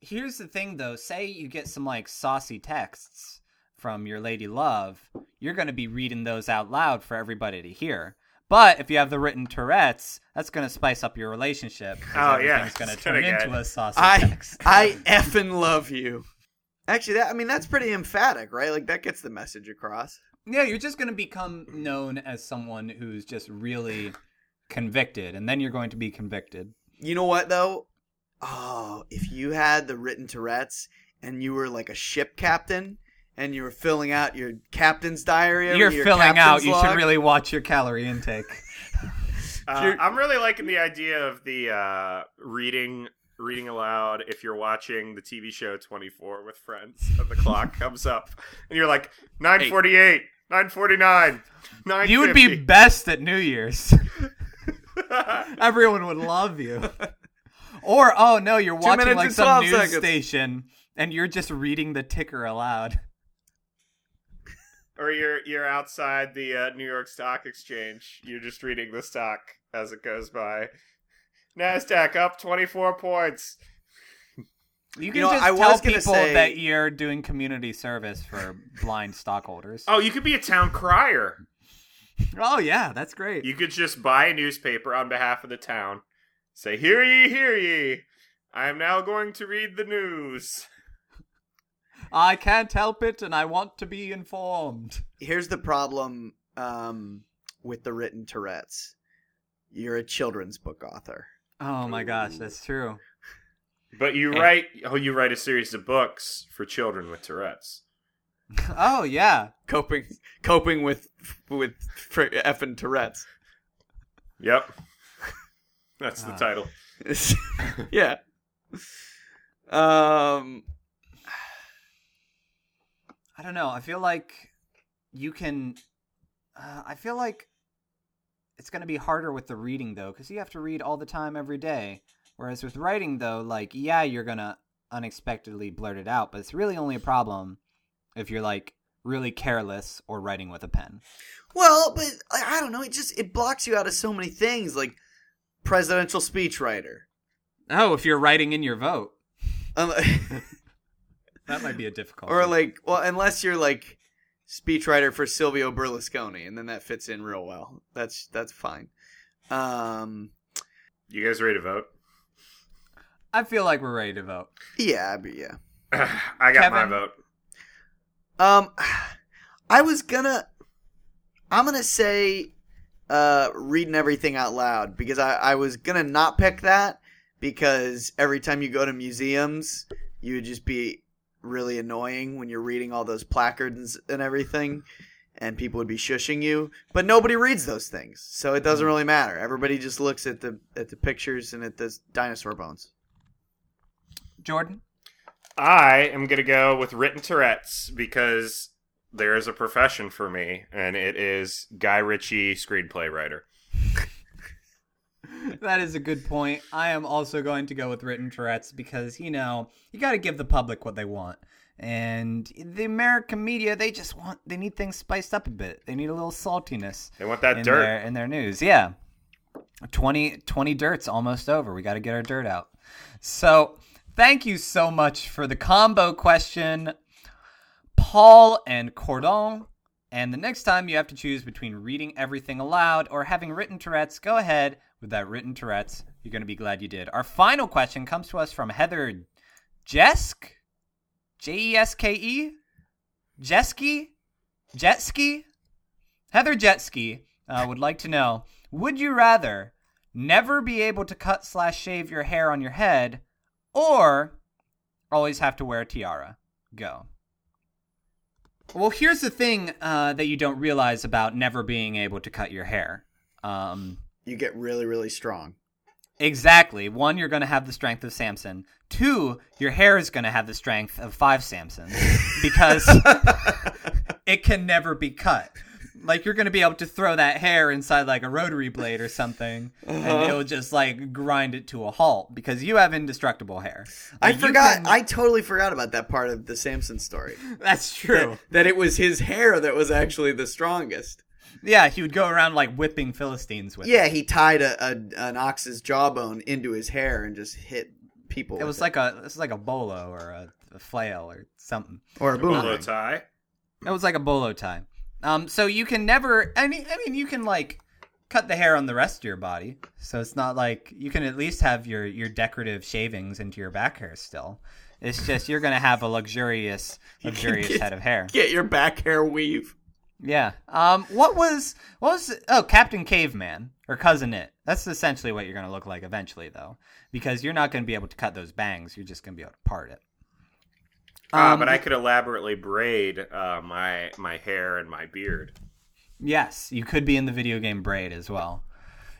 Here's the thing, though. Say you get some like saucy texts from your lady love, you're going to be reading those out loud for everybody to hear. But if you have the written Tourette's, that's going to spice up your relationship. Oh, yeah. everything's going to turn gonna get- into a saucy I text. *laughs* I effing love you. Actually, that I mean that's pretty emphatic, right? Like that gets the message across. Yeah, you're just going to become known as someone who's just really convicted, and then you're going to be convicted. You know what though? Oh, if you had the written Tourette's and you were like a ship captain and you were filling out your captain's diary, every- You're your filling out. captain's You log, should really watch your calorie intake. Uh, I'm really liking the idea of the uh, reading reading aloud if you're watching the TV show 24 with friends and the clock *laughs* comes up and you're like 948, 949, 950. you would be best at New Year's. *laughs* Everyone would love you. *laughs* Or oh no, you're watching like some news seconds. station and you're just reading the ticker aloud. or you're you're outside the uh, New York Stock Exchange. You're just reading the stock as it goes by. Nasdaq up 24 points. You can know, just I tell was people say- that you're doing community service for blind stockholders. Oh, you could be a town crier. Oh yeah, that's great. You could just buy a newspaper on behalf of the town. Say, hear ye, hear ye. I am now going to read the news. I can't help it, and I want to be informed. Here's the problem um, with the written Tourette's. You're a children's book author. Oh my gosh, that's true. But you Eh. write oh you write a series of books for children with Tourette's. *laughs* Oh yeah. Coping, coping with with fr- effing Tourette's. Yep. That's the Ah. title. *laughs* yeah. Um. I don't know. I feel like you can. Uh, I feel like it's going to be harder with the reading though, because you have to read all the time every day. Whereas with writing though, like yeah, you're gonna unexpectedly blurt it out, but it's really only a problem if you're like really careless or writing with a pen. Well, but I I don't know. It just it blocks you out of so many things, like presidential speechwriter. Oh, if you're writing in your vote, Um, *laughs* that might be a difficult. or like, well, unless you're like speechwriter for Silvio Berlusconi, and then that fits in real well. That's that's fine. Um, You guys ready to vote? I feel like we're ready to vote. yeah, but yeah. *sighs* I got my vote. Um, *sighs* I was gonna, I'm gonna say, uh, reading everything out loud because I, I was gonna not pick that because every time you go to museums, you would just be really annoying when you're reading all those placards and everything, and people would be shushing you. But nobody reads those things, so it doesn't really matter. Everybody just looks at the at the pictures and at the dinosaur bones. Jordan. I am gonna go with written Tourette's because there is a profession for me, and it is Guy Ritchie screenplay writer. *laughs* That is a good point. I am also going to go with written Tourette's because, you know, you got to give the public what they want. And the American media, they just want, they need things spiced up a bit. They need a little saltiness They want that in dirt. their in their news. Yeah. 20, 20 dirt's almost over. We got to get our dirt out. So, thank you so much for the combo question, Paul and Cordon. And the next time you have to choose between reading everything aloud or having written Tourette's, go ahead with that written Tourette's. You're going to be glad you did. Our final question comes to us from Heather Jesk, J E S K E, Jeski, Jetski. Heather Jetski uh, would like to know: Would you rather never be able to cut slash shave your hair on your head, or always have to wear a tiara? Go. Well, here's the thing uh, that you don't realize about never being able to cut your hair. Um, You get really really strong. Exactly. One, you're going to have the strength of Samson. Two, your hair is going to have the strength of five Samsons because *laughs* it can never be cut. Like you're going to be able to throw that hair inside like a rotary blade or something, and uh-huh. it'll just like grind it to a halt because you have indestructible hair. I Like, you forgot. can- I totally forgot about that part of the Samson story. *laughs* That's true. that, that it was his hair that was actually the strongest. Yeah, he would go around like whipping Philistines with. it. Yeah, he tied a, a an ox's jawbone into his hair and just hit people. It with was like a it was like a bolo or a, a flail or something. or a Bolo boomerang. tie. It was like a bolo tie. Um, so you can never. I mean, I mean, you can like cut the hair on the rest of your body, so it's not like you can at least have your your decorative shavings into your back hair still. It's just you're gonna have a luxurious, *laughs* luxurious get- head of hair. Get your back hair weave. Yeah. Um. What was what was oh Captain Caveman or Cousin It? That's essentially what you're gonna look like eventually, though, because you're not gonna be able to cut those bangs. You're just gonna be able to part it. Ah, Um, but I could elaborately braid uh, my my hair and my beard. Yes, you could be in the video game braid as well.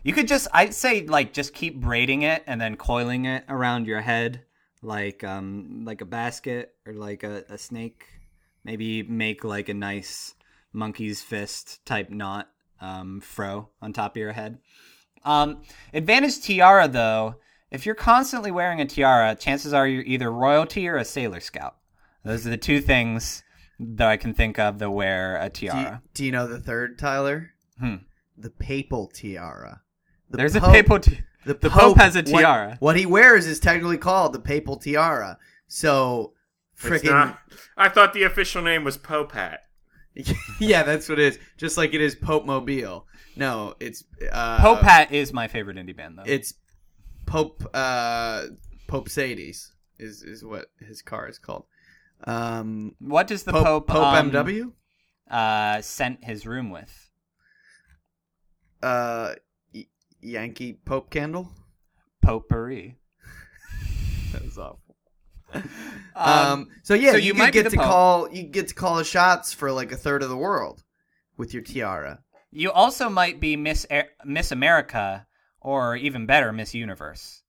You could just I'd say like just keep braiding it and then coiling it around your head like um like a basket or like a, a snake. Maybe make like a nice monkey's fist type knot um fro on top of your head. Um advantage tiara though, if you're constantly wearing a tiara, chances are you're either royalty or a sailor scout. Those are the two things that I can think of that wear a Do you, tiara. do you know the third, Tyler? Hmm. The papal tiara. The There's a Pope- papal. T- The, the Pope has a tiara. What, he wears is technically called the papal tiara. So, freaking I thought the official name was Pope Hat. *laughs* yeah, that's what it is. Just like it is Pope Mobile. No, it's uh, Pope Hat is my favorite indie band though. It's Pope. Uh, Pope Sades is is what his car is called. Um, What does the Pope Pope Pope um, MW. uh, scent his room with? Uh, y- Yankee Pope candle. Potpourri. *laughs* That was awful. *laughs* Um, Um, so yeah, so you, you might get to Pope. call you get to call the shots for like a third of the world with your tiara. you also might be Miss A- Miss America, or even better, Miss Universe.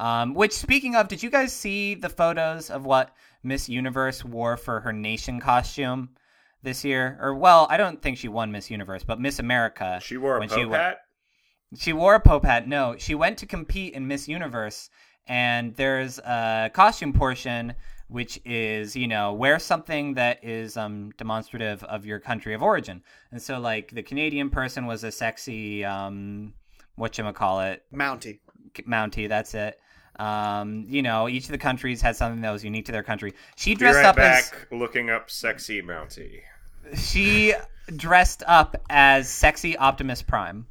Um, which, speaking of, did you guys see the photos of what Miss Universe wore for her nation costume this year? Or, well, I don't think she won Miss Universe, but Miss America. She wore a when pope she went- hat. She wore a Pope hat. No, she went to compete in Miss Universe, and there's a costume portion which is, you know, wear something that is um, demonstrative of your country of origin. And so, like, the Canadian person was a sexy, um, it, Mountie. Mountie, that's it. Um, you know, each of the countries had something that was unique to their country. She dressed right up back looking up sexy Mountie. she dressed up as sexy Optimus Prime.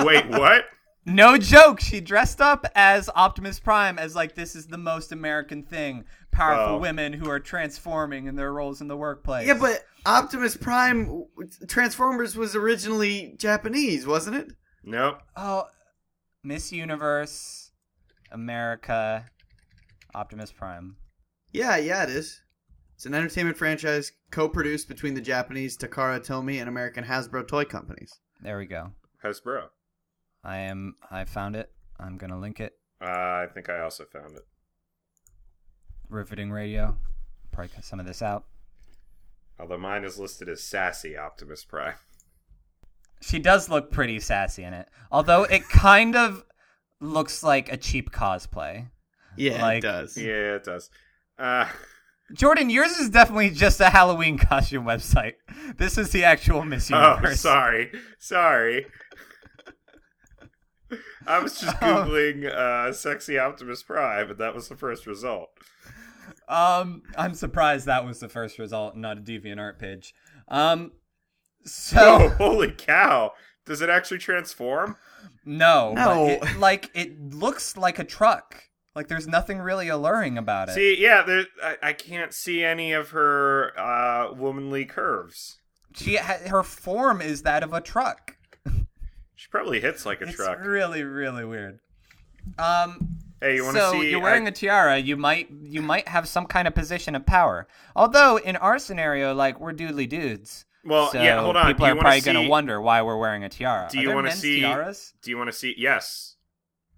Wait, what? *laughs* No joke. She dressed up as Optimus Prime as like this is the most American thing. Powerful Oh. women who are transforming in their roles in the workplace. Yeah, but Optimus Prime Transformers was originally Japanese, wasn't it? Nope. oh, Miss Universe, America, Optimus Prime. Yeah, yeah, it is. It's an entertainment franchise co-produced between the Japanese Takara Tomy and American Hasbro toy companies. There we go. Hasbro. I am. I found it. I'm gonna link it. Uh, I think I also found it. Riveting Radio. Probably cut some of this out. Although mine is listed as sassy Optimus Prime. She does look pretty sassy in it, although it kind of looks like a cheap cosplay. Yeah, Like- it does. Yeah, it does. Uh, Jordan, yours is definitely just a Halloween costume website. This is the actual Miss oh, sorry. Sorry. *laughs* I was just Oh. Googling uh, sexy Optimus Prime, and that was the first result. Um, I'm surprised that was the first result, not a DeviantArt page. Um, Oh, so *laughs* holy cow. Does it actually transform? No, No. but it, like it looks like a truck. Like there's nothing really alluring about it. See, yeah, there, I, I can't see any of her uh, womanly curves. she her form is that of a truck. *laughs* She probably hits like a it's truck. really really weird. Um, Hey, you want to see. so see? you're wearing I- a tiara. You might you might have some kind of position of power. Although in our scenario, like we're doodly dudes. Well, so yeah, hold on. People Do are probably see- going to wonder why we're wearing a tiara. Do you wanna see- tiaras? Do you want to see? Yes,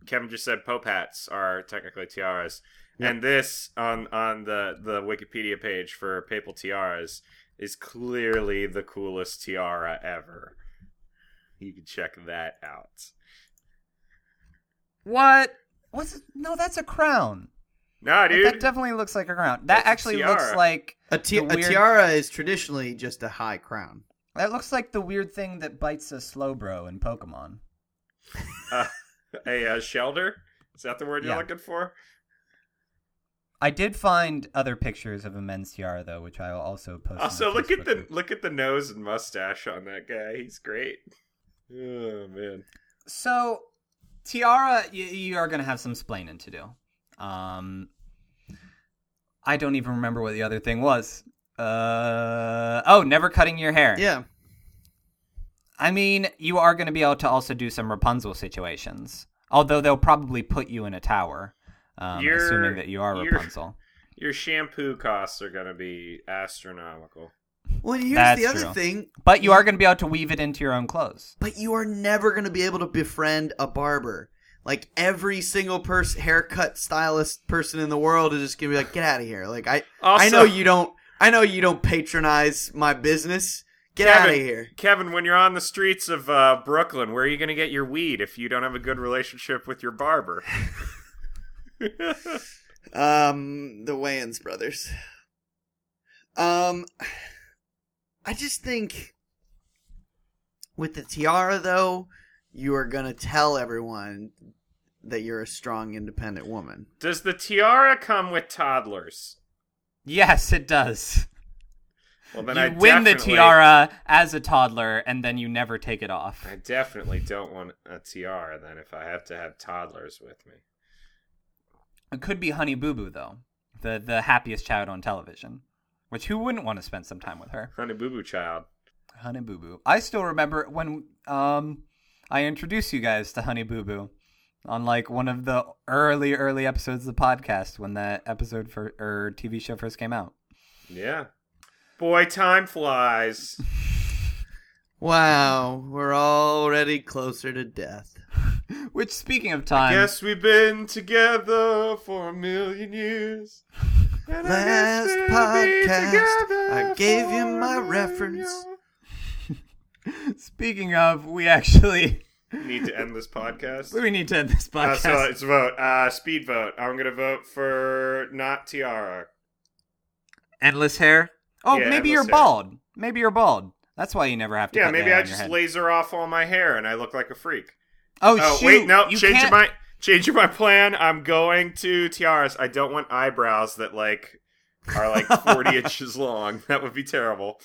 Kevin just said pope hats are technically tiaras, and this on on the the Wikipedia page for papal tiaras is clearly the coolest tiara ever. You can check that out. What? What's no? That's a crown. Nah, Like, dude. that definitely looks like a crown. That That's a actually looks like A, ti- the a tiara is traditionally just a high crown. that looks like the weird thing that bites a Slowbro in Pokemon. *laughs* uh, a uh, Shellder. Is that the word you're Yeah. looking for? I did find other pictures of a men's tiara though, which I will also post. Also, our look at the group. look at the nose and mustache on that guy. He's great. Oh man. So, Tiara, you, you are going to have some splaining to do. Um, I don't even remember what the other thing was. Uh, oh, never cutting your hair. Yeah. I mean, you are going to be able to also do some Rapunzel situations. Although they'll probably put you in a tower, um, You're- assuming that you are you're- Rapunzel. Your shampoo costs are gonna be astronomical. Well, here's That's the other true. thing. But you are going to be able to weave it into your own clothes. But you are never going to be able to befriend a barber. Like every single person, haircut stylist person in the world is just gonna be like, "Get out of here!" Like I, I know you don't, I know you don't patronize my business. Get out of here. Kevin, when you're on the streets of uh, Brooklyn, where are you going to get your weed if you don't have a good relationship with your barber? *laughs* Um, the Wayans brothers. Um, I just think with the tiara, though, you are gonna tell everyone that you're a strong, independent woman. Does the tiara come with toddlers? Yes, it does. Well, then you I win the tiara as a toddler, and then you never take it off. I definitely don't want a tiara then if I have to have toddlers with me. It could be Honey Boo Boo though, the the happiest child on television. Which who wouldn't want to spend some time with her? Honey Boo Boo Child. Honey Boo Boo. I still remember when um I introduced you guys to Honey Boo Boo on like one of the early early episodes of the podcast when that episode for or er, TV show first came out. Yeah. Boy, time flies. *laughs* Wow, we're already closer to death. *laughs* Which speaking of time, Guess we've been together for a million years. *laughs* And Last guess podcast, I gave you my reference. speaking of, we actually years. Need to end this podcast. we need to end this Uh, podcast. so it's a vote. Uh, speed vote. I'm gonna vote for not Tiara. endless hair. Oh, Yeah, maybe you're endless hair. bald. Maybe you're bald. That's why you never have to. Yeah, cut the maybe hair I on your just head. laser off all my hair and I look like a freak. Oh, Oh shoot! wait, no, you changing can't- my changing my plan. I'm going to tiaras. I don't want eyebrows that like are like *laughs* 40 inches long. That would be terrible.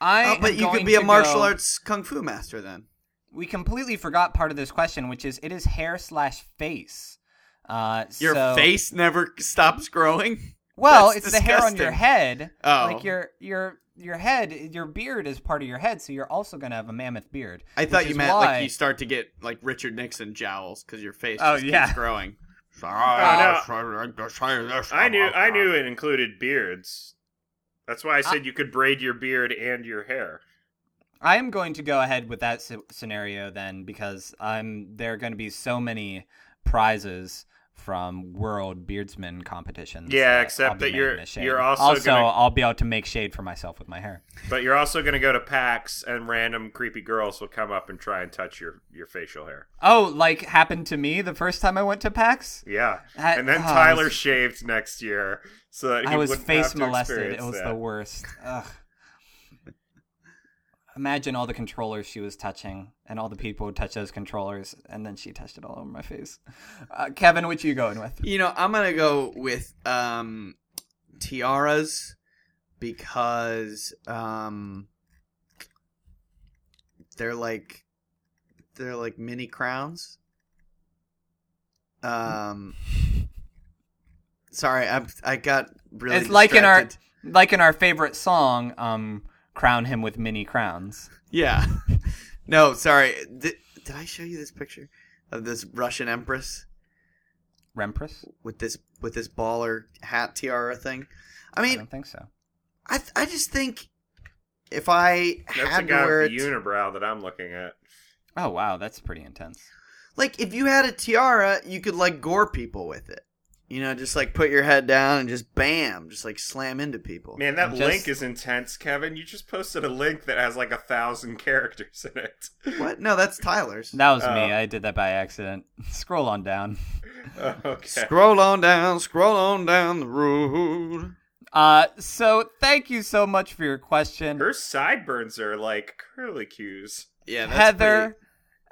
I Oh, but you could going be a to martial go- arts kung fu master then. We completely forgot part of this question, which is it is hair slash face. Uh, Your so- face never stops growing. *laughs* Well, That's it's the hair on your head. Oh. Like your your your head, your beard is part of your head, so you're also gonna have a mammoth beard. I thought you meant why- like you start to get like Richard Nixon jowls because your face Oh, just yeah. keeps growing. *laughs* I knew I knew it included beards. That's why I said you could braid your beard and your hair. I am going to go ahead with that sce- scenario then because I'm there are going to be so many prizes from World Beardsman competitions. Yeah, that except that you're- making a shade. you're also also gonna- I'll be able to make shade for myself with my hair. But you're also going to go to PAX and random creepy girls will come up and try and touch your your facial hair. Oh, like happened to me the first time I went to PAX. Yeah. I- and then oh, Tyler was- shaved next year so that he I was face molested. It was that. the worst. Ugh. Imagine all the controllers she was touching, and all the people would touch those controllers, and then she touched it all over my face. *laughs* Uh, Kevin, which you going with? You know, I'm gonna go with um, tiaras because um, they're like they're like mini crowns. Um, sorry, I I got really. It's like in our like in our favorite song, um, "Crown Him with Many Crowns." yeah. *laughs* no, sorry. Did, did I show you this picture of this Russian empress? Rempress? with this with this baller hat tiara thing. I mean, I don't think so. I I just think if I That's the had to guy wear with it, the unibrow that I'm looking at. Oh wow, that's pretty intense. like if you had a tiara, you could like gore people with it. You know, just like put your head down and just bam, just like slam into people. Man, that Just- link is intense, Kevin. You just posted a link that has like a thousand *laughs* characters in it. What? No, that's Tyler's. That was Oh. me. I did that by accident. *laughs* Scroll on down. *laughs* okay. Scroll on down, scroll on down the road. Uh, so thank you so much for your question. Her sideburns are like curly cues. Yeah, that's Heather. pretty-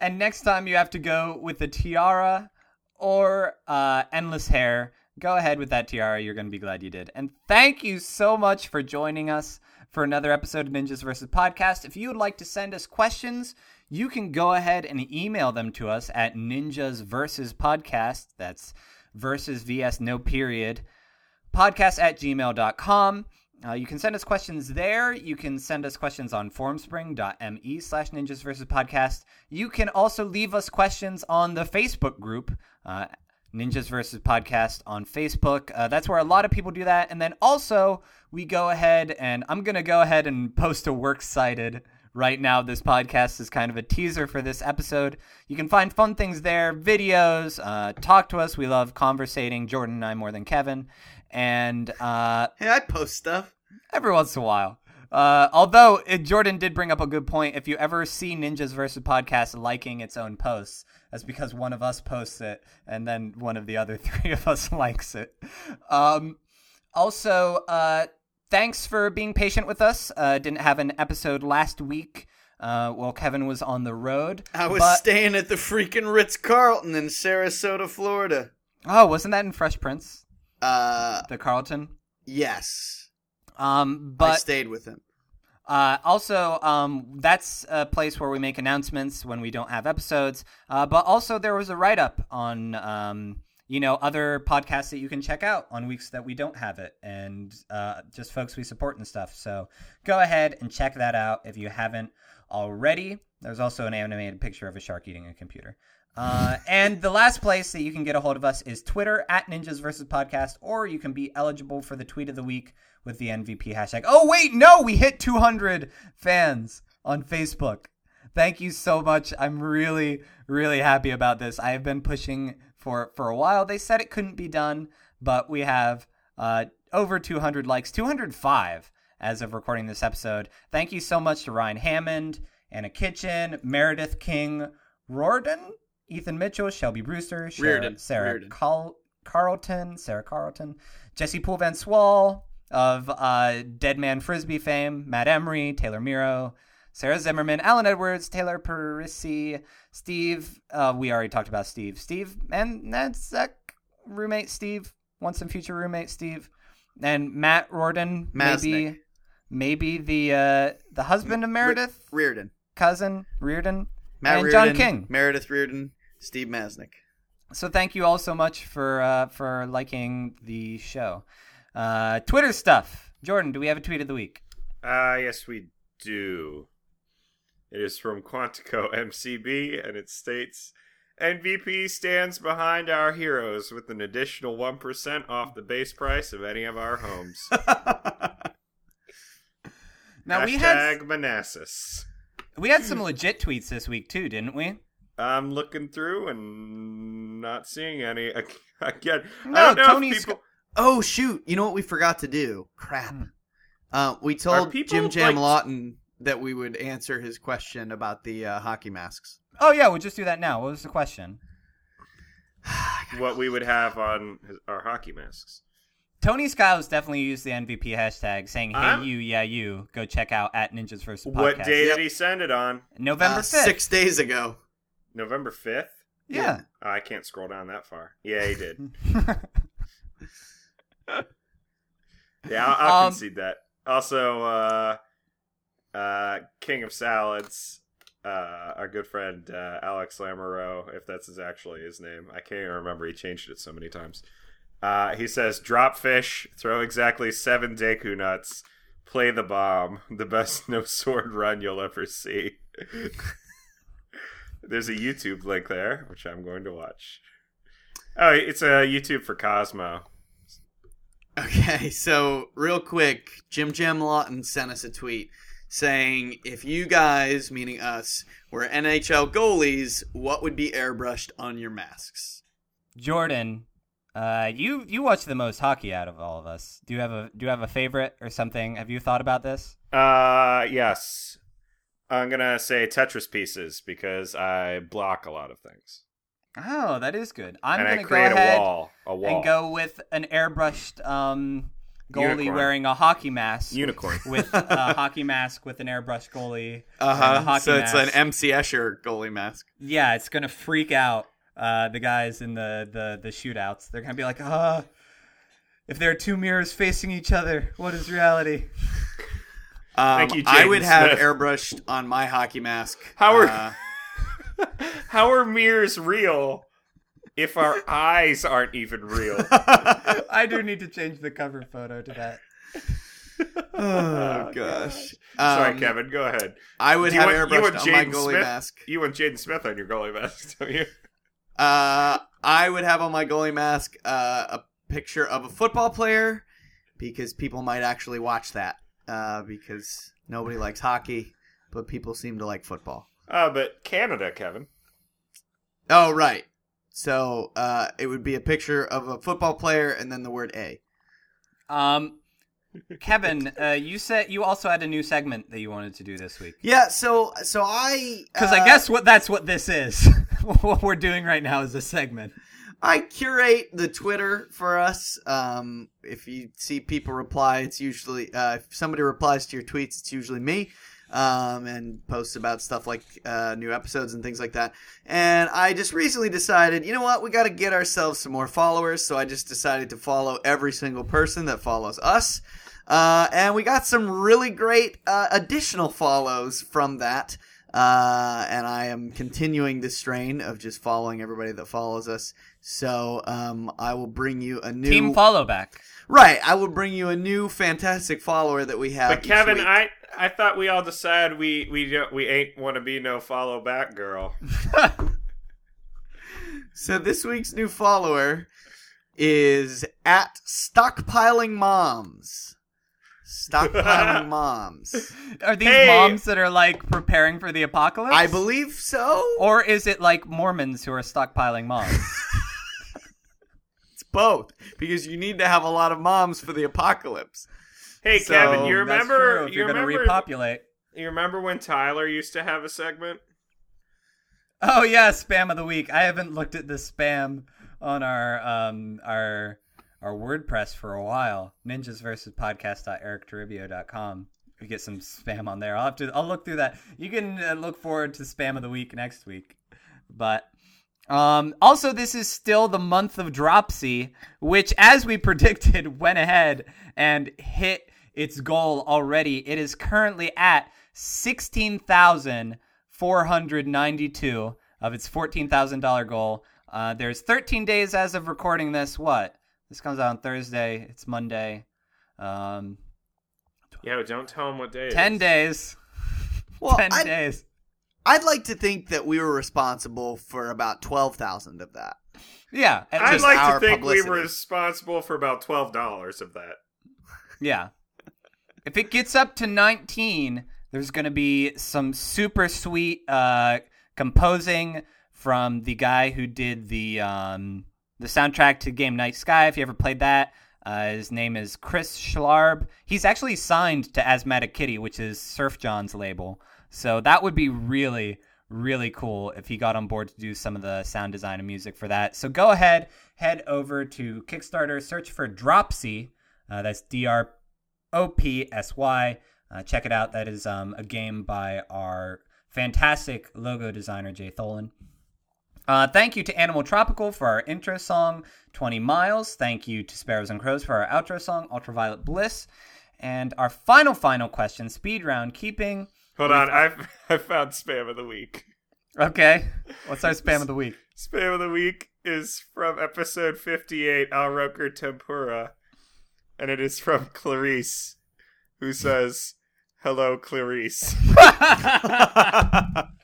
And next time you have to go with the tiara or uh, endless hair. Go ahead with that tiara. You're going to be glad you did. And thank you so much for joining us for another episode of Ninjas vs. Podcast. If you would like to send us questions, you can go ahead and email them to us at ninjas versus podcast. That's versus vs no period podcast at gmail.com. Uh, you can send us questions there. You can send us questions on formspring.me slash ninjas versus podcast. You can also leave us questions on the Facebook group, uh, Ninjas versus Podcast on Facebook. Uh, that's where a lot of people do that. And then also, we go ahead and I'm going to go ahead and post a works cited right now. This podcast is kind of a teaser for this episode. You can find fun things there, videos, uh, talk to us. We love conversating, Jordan and I more than Kevin. And uh, Hey, I post stuff. every once in a while. Uh, although uh, Jordan did bring up a good point. If you ever see Ninjas versus Podcast liking its own posts, that's because one of us posts it and then one of the other *laughs* three of us likes it. Um, also, uh, thanks for being patient with us. Uh, didn't have an episode last week. Uh, well, Kevin was on the road. I was but- staying at the freaking Ritz Carlton in Sarasota, Florida. Oh, wasn't that in Fresh Prince, Uh, the Carlton? yes, Um, I but stayed with him. Uh, also, um, that's a place where we make announcements when we don't have episodes. Uh, but also, there was a write up on um, you know, other podcasts that you can check out on weeks that we don't have it, and uh, just folks we support and stuff. So go ahead and check that out if you haven't already. There's also an animated picture of a shark eating a computer. Uh, and the last place that you can get a hold of us is Twitter at Ninjas versus Podcast, or you can be eligible for the tweet of the week with the MVP hashtag. Oh, wait, no, we hit 200 fans on Facebook. Thank you so much. I'm really, really happy about this. I have been pushing for for a while. They said it couldn't be done, but we have uh, over 200 likes, 205 as of recording this episode. Thank you so much to Ryan Hammond, Anna Kitchen, Meredith King, Rorden, Ethan Mitchell, Shelby Brewster, Sarah, Reardon. Sarah Reardon. Carl- Carlton, Sarah Carlton, Jesse Poole Van Swall of uh, Dead Man Frisbee fame, Matt Emery, Taylor Miro, Sarah Zimmerman, Alan Edwards, Taylor Parisi, Steve. Uh, we already talked about Steve. Steve and that's uh, roommate Steve, once and future roommate Steve, and Matt Rorden, maybe, Masnick. maybe the uh, the husband of Meredith, Reardon. cousin Reardon, Matt and Reardon, John King. Meredith Reardon, Steve Masnick. So thank you all so much for uh, for liking the show. Uh, Twitter stuff. Jordan, do we have a tweet of the week? Uh, yes, we do. It is from Quantico *laughs* MCB, and it states MVP stands behind our heroes with an additional 1% off the base price of any of our homes. *laughs* Now Hashtag we had Manassas. we had some legit tweets this week too, didn't we? I'm looking through and not seeing any. *laughs* Again, I No, don't know Tony's- if people. Oh shoot! You know what we forgot to do? Crap. Hmm. Uh, we told people, Jim Jam like- Lawton that we would answer his question about the uh, hockey masks. Oh yeah, we'll just do that now. What was the question? *sighs* what we would have on his, our hockey masks. Tony Skiles definitely used the MVP hashtag, saying "Hey I'm- you, yeah you, go check out at Ninjas versus Podcast." What day Yep. did he send it on? November Uh, fifth. six days ago. November 5th? Yeah. Oh, I can't scroll down that far. Yeah, he did. *laughs* *laughs* Yeah, I'll, I'll Um, concede that. Also, uh, uh, King of Salads, uh, our good friend uh, Alex Lamoureux, if that's his actually his name. I can't even remember. He changed it so many times. Uh, he says, "Drop fish, throw exactly seven Deku nuts, play the bomb, the best *laughs* no sword run you'll ever see." *laughs* There's a YouTube link there, which I'm going to watch. Oh, it's a YouTube for Cosmo. Okay, so real quick, Jim Jam Lawton sent us a tweet saying if you guys, meaning us, were NHL goalies, what would be airbrushed on your masks? Jordan, uh, you you watch the most hockey out of all of us. Do you have a do you have a favorite or something? Have you thought about this? Uh, yes. I'm gonna say Tetris pieces because I block a lot of things, Oh, that is good. I'm and gonna go ahead a wall, a wall, and go with an airbrushed um, goalie Unicorn. wearing a hockey mask. unicorn. with *laughs* a hockey mask with an airbrush goalie. Uh huh. hockey So it's an mask. MC Escher goalie mask. Yeah, it's gonna freak out uh, the guys in the, the the shootouts. They're gonna be like, ah, if there are two mirrors facing each other, what is reality? Um, Thank you, I Jaden would have Smith. airbrushed on my hockey mask. How are- uh, *laughs* How are mirrors real if our eyes aren't even real? I do need to change the cover photo to that. *laughs* oh gosh. Sorry, Um, Kevin. Go ahead. I would you have want- airbrushed want on my Jaden goalie Smith? mask. You want Jaden Smith on your goalie mask, don't you? Uh, I would have on my goalie mask uh, a picture of a football player because people might actually watch that uh, because nobody likes hockey, but people seem to like football. Uh, but Canada, Kevin. Oh, right. So uh, it would be a picture of a football player and then the word A. Um, Kevin, *laughs* uh, you said you also had a new segment that you wanted to do this week. Yeah. So so I Because uh, I guess what that's what this is. *laughs* what we're doing right now is a segment. I curate the Twitter for us. Um, if you see people reply, it's usually uh, if somebody replies to your tweets, it's usually me, um, and posts about stuff like uh, new episodes and things like that. And I just recently decided, you know what, we got to get ourselves some more followers. So I just decided to follow every single person that follows us. Uh, and we got some really great uh, additional follows from that. Uh, and I am continuing this strain of just following everybody that follows us. So um, I will bring you a new Team follow back. right. I will bring you a new fantastic follower that we have. But each Kevin, week. I I thought we all decided we we don't, we ain't want to be no follow back girl. *laughs* So this week's new follower is at Stockpiling Moms. Stockpiling *laughs* Moms. Are these Hey! moms that are like preparing for the apocalypse? I believe so. Or is it like Mormons who are stockpiling moms? *laughs* It's both because you need to have a lot of moms for the apocalypse. Hey So, Kevin, you remember you you're gonna repopulate. you remember when Tyler used to have a segment? Oh yeah, spam of the week. I haven't looked at the spam on our um our our WordPress for a while. Ninjas versus podcast.erictoribio.com. We get some spam on there. I'll have to I'll look through that. You can uh, look forward to spam of the week next week. But um also this is still the month of Dropsy, which as we *laughs* predicted went ahead and hit its goal already. It is currently at 16,000 492 of its $14,000 goal. Uh, there's 13 days as of recording this. What? This comes out on Thursday. It's Monday. Um, Yeah, but don't tell them what day. it 10 is. days. *laughs* Well, 10 I'd, days. I'd like to think that we were responsible for about twelve thousand of that. Yeah. I'd like to think we were responsible for about twelve dollars of that. Yeah. If it gets up to 19, there's going to be some super sweet uh, composing from the guy who did the um, the soundtrack to Game Night Sky. If you ever played that, uh, his name is Chris Schlarb. He's actually signed to Asthmatic Kitty, which is Sufjan's label. So that would be really, really cool if he got on board to do some of the sound design and music for that. So go ahead, head over to Kickstarter, search for Dropsy. Uh, that's D R O P S Y. Uh, check it out. That is um, a game by our fantastic logo designer, Jay Tholen. Uh, thank you to Animal Tropical for our intro song, 20 Miles. Thank you to Sparrows and Crows for our outro song, Ultraviolet Bliss. And our final, final question, speed round, keeping. Hold on, I've *laughs* I found spam of the week. Okay. *laughs* What's our spam of the week? Spam of the week is from episode fifty-eight, Al Roker Tempura, and it is from Clarice, who says, "Hello, Clarice." *laughs*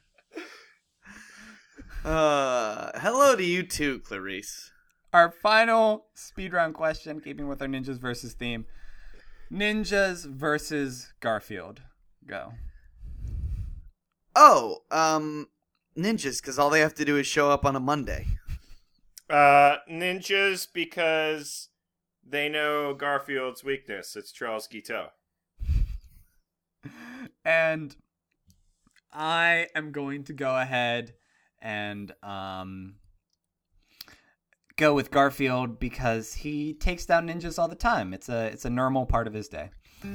Uh, hello to you too, Clarice. our final speed round question, keeping with our ninjas versus theme. Ninjas versus Garfield. Go. Oh, um, ninjas, because all they have to do is show up on a Monday. Uh, ninjas because they know Garfield's weakness. It's Charles Guiteau. and I am going to go ahead and um, go with Garfield because he takes down ninjas all the time. It's a it's a normal part of his day.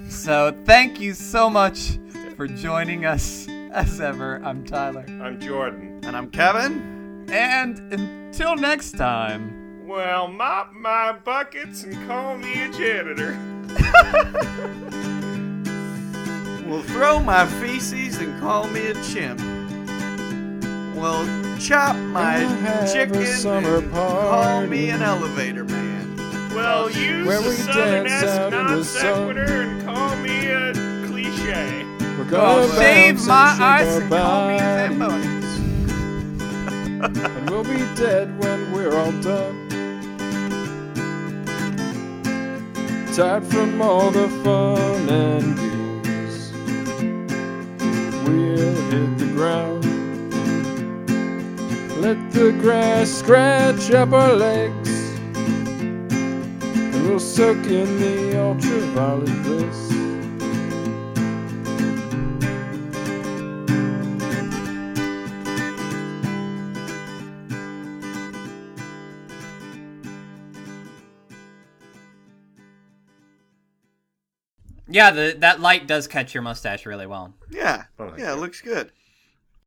So thank you so much for joining us as ever. I'm Tyler, I'm Jordan. And I'm Kevin. and until next time. Well, mop my buckets and call me a janitor. *laughs* Will throw my feces and call me a chimp. Will chop my We'll have a chicken summer and call me an elevator man. Well, use Where the we southern dance S out non sequitur and call me a cliche. We're gonna save my and shake ice our and call me bodies. and we'll be dead when we're all done. Tired from all the fun and games. We'll hit the ground. Let the grass scratch up our legs. And we'll soak in the ultraviolet bliss. Yeah, the, that light does catch your mustache really well. Yeah, Oh, thank yeah, it looks good.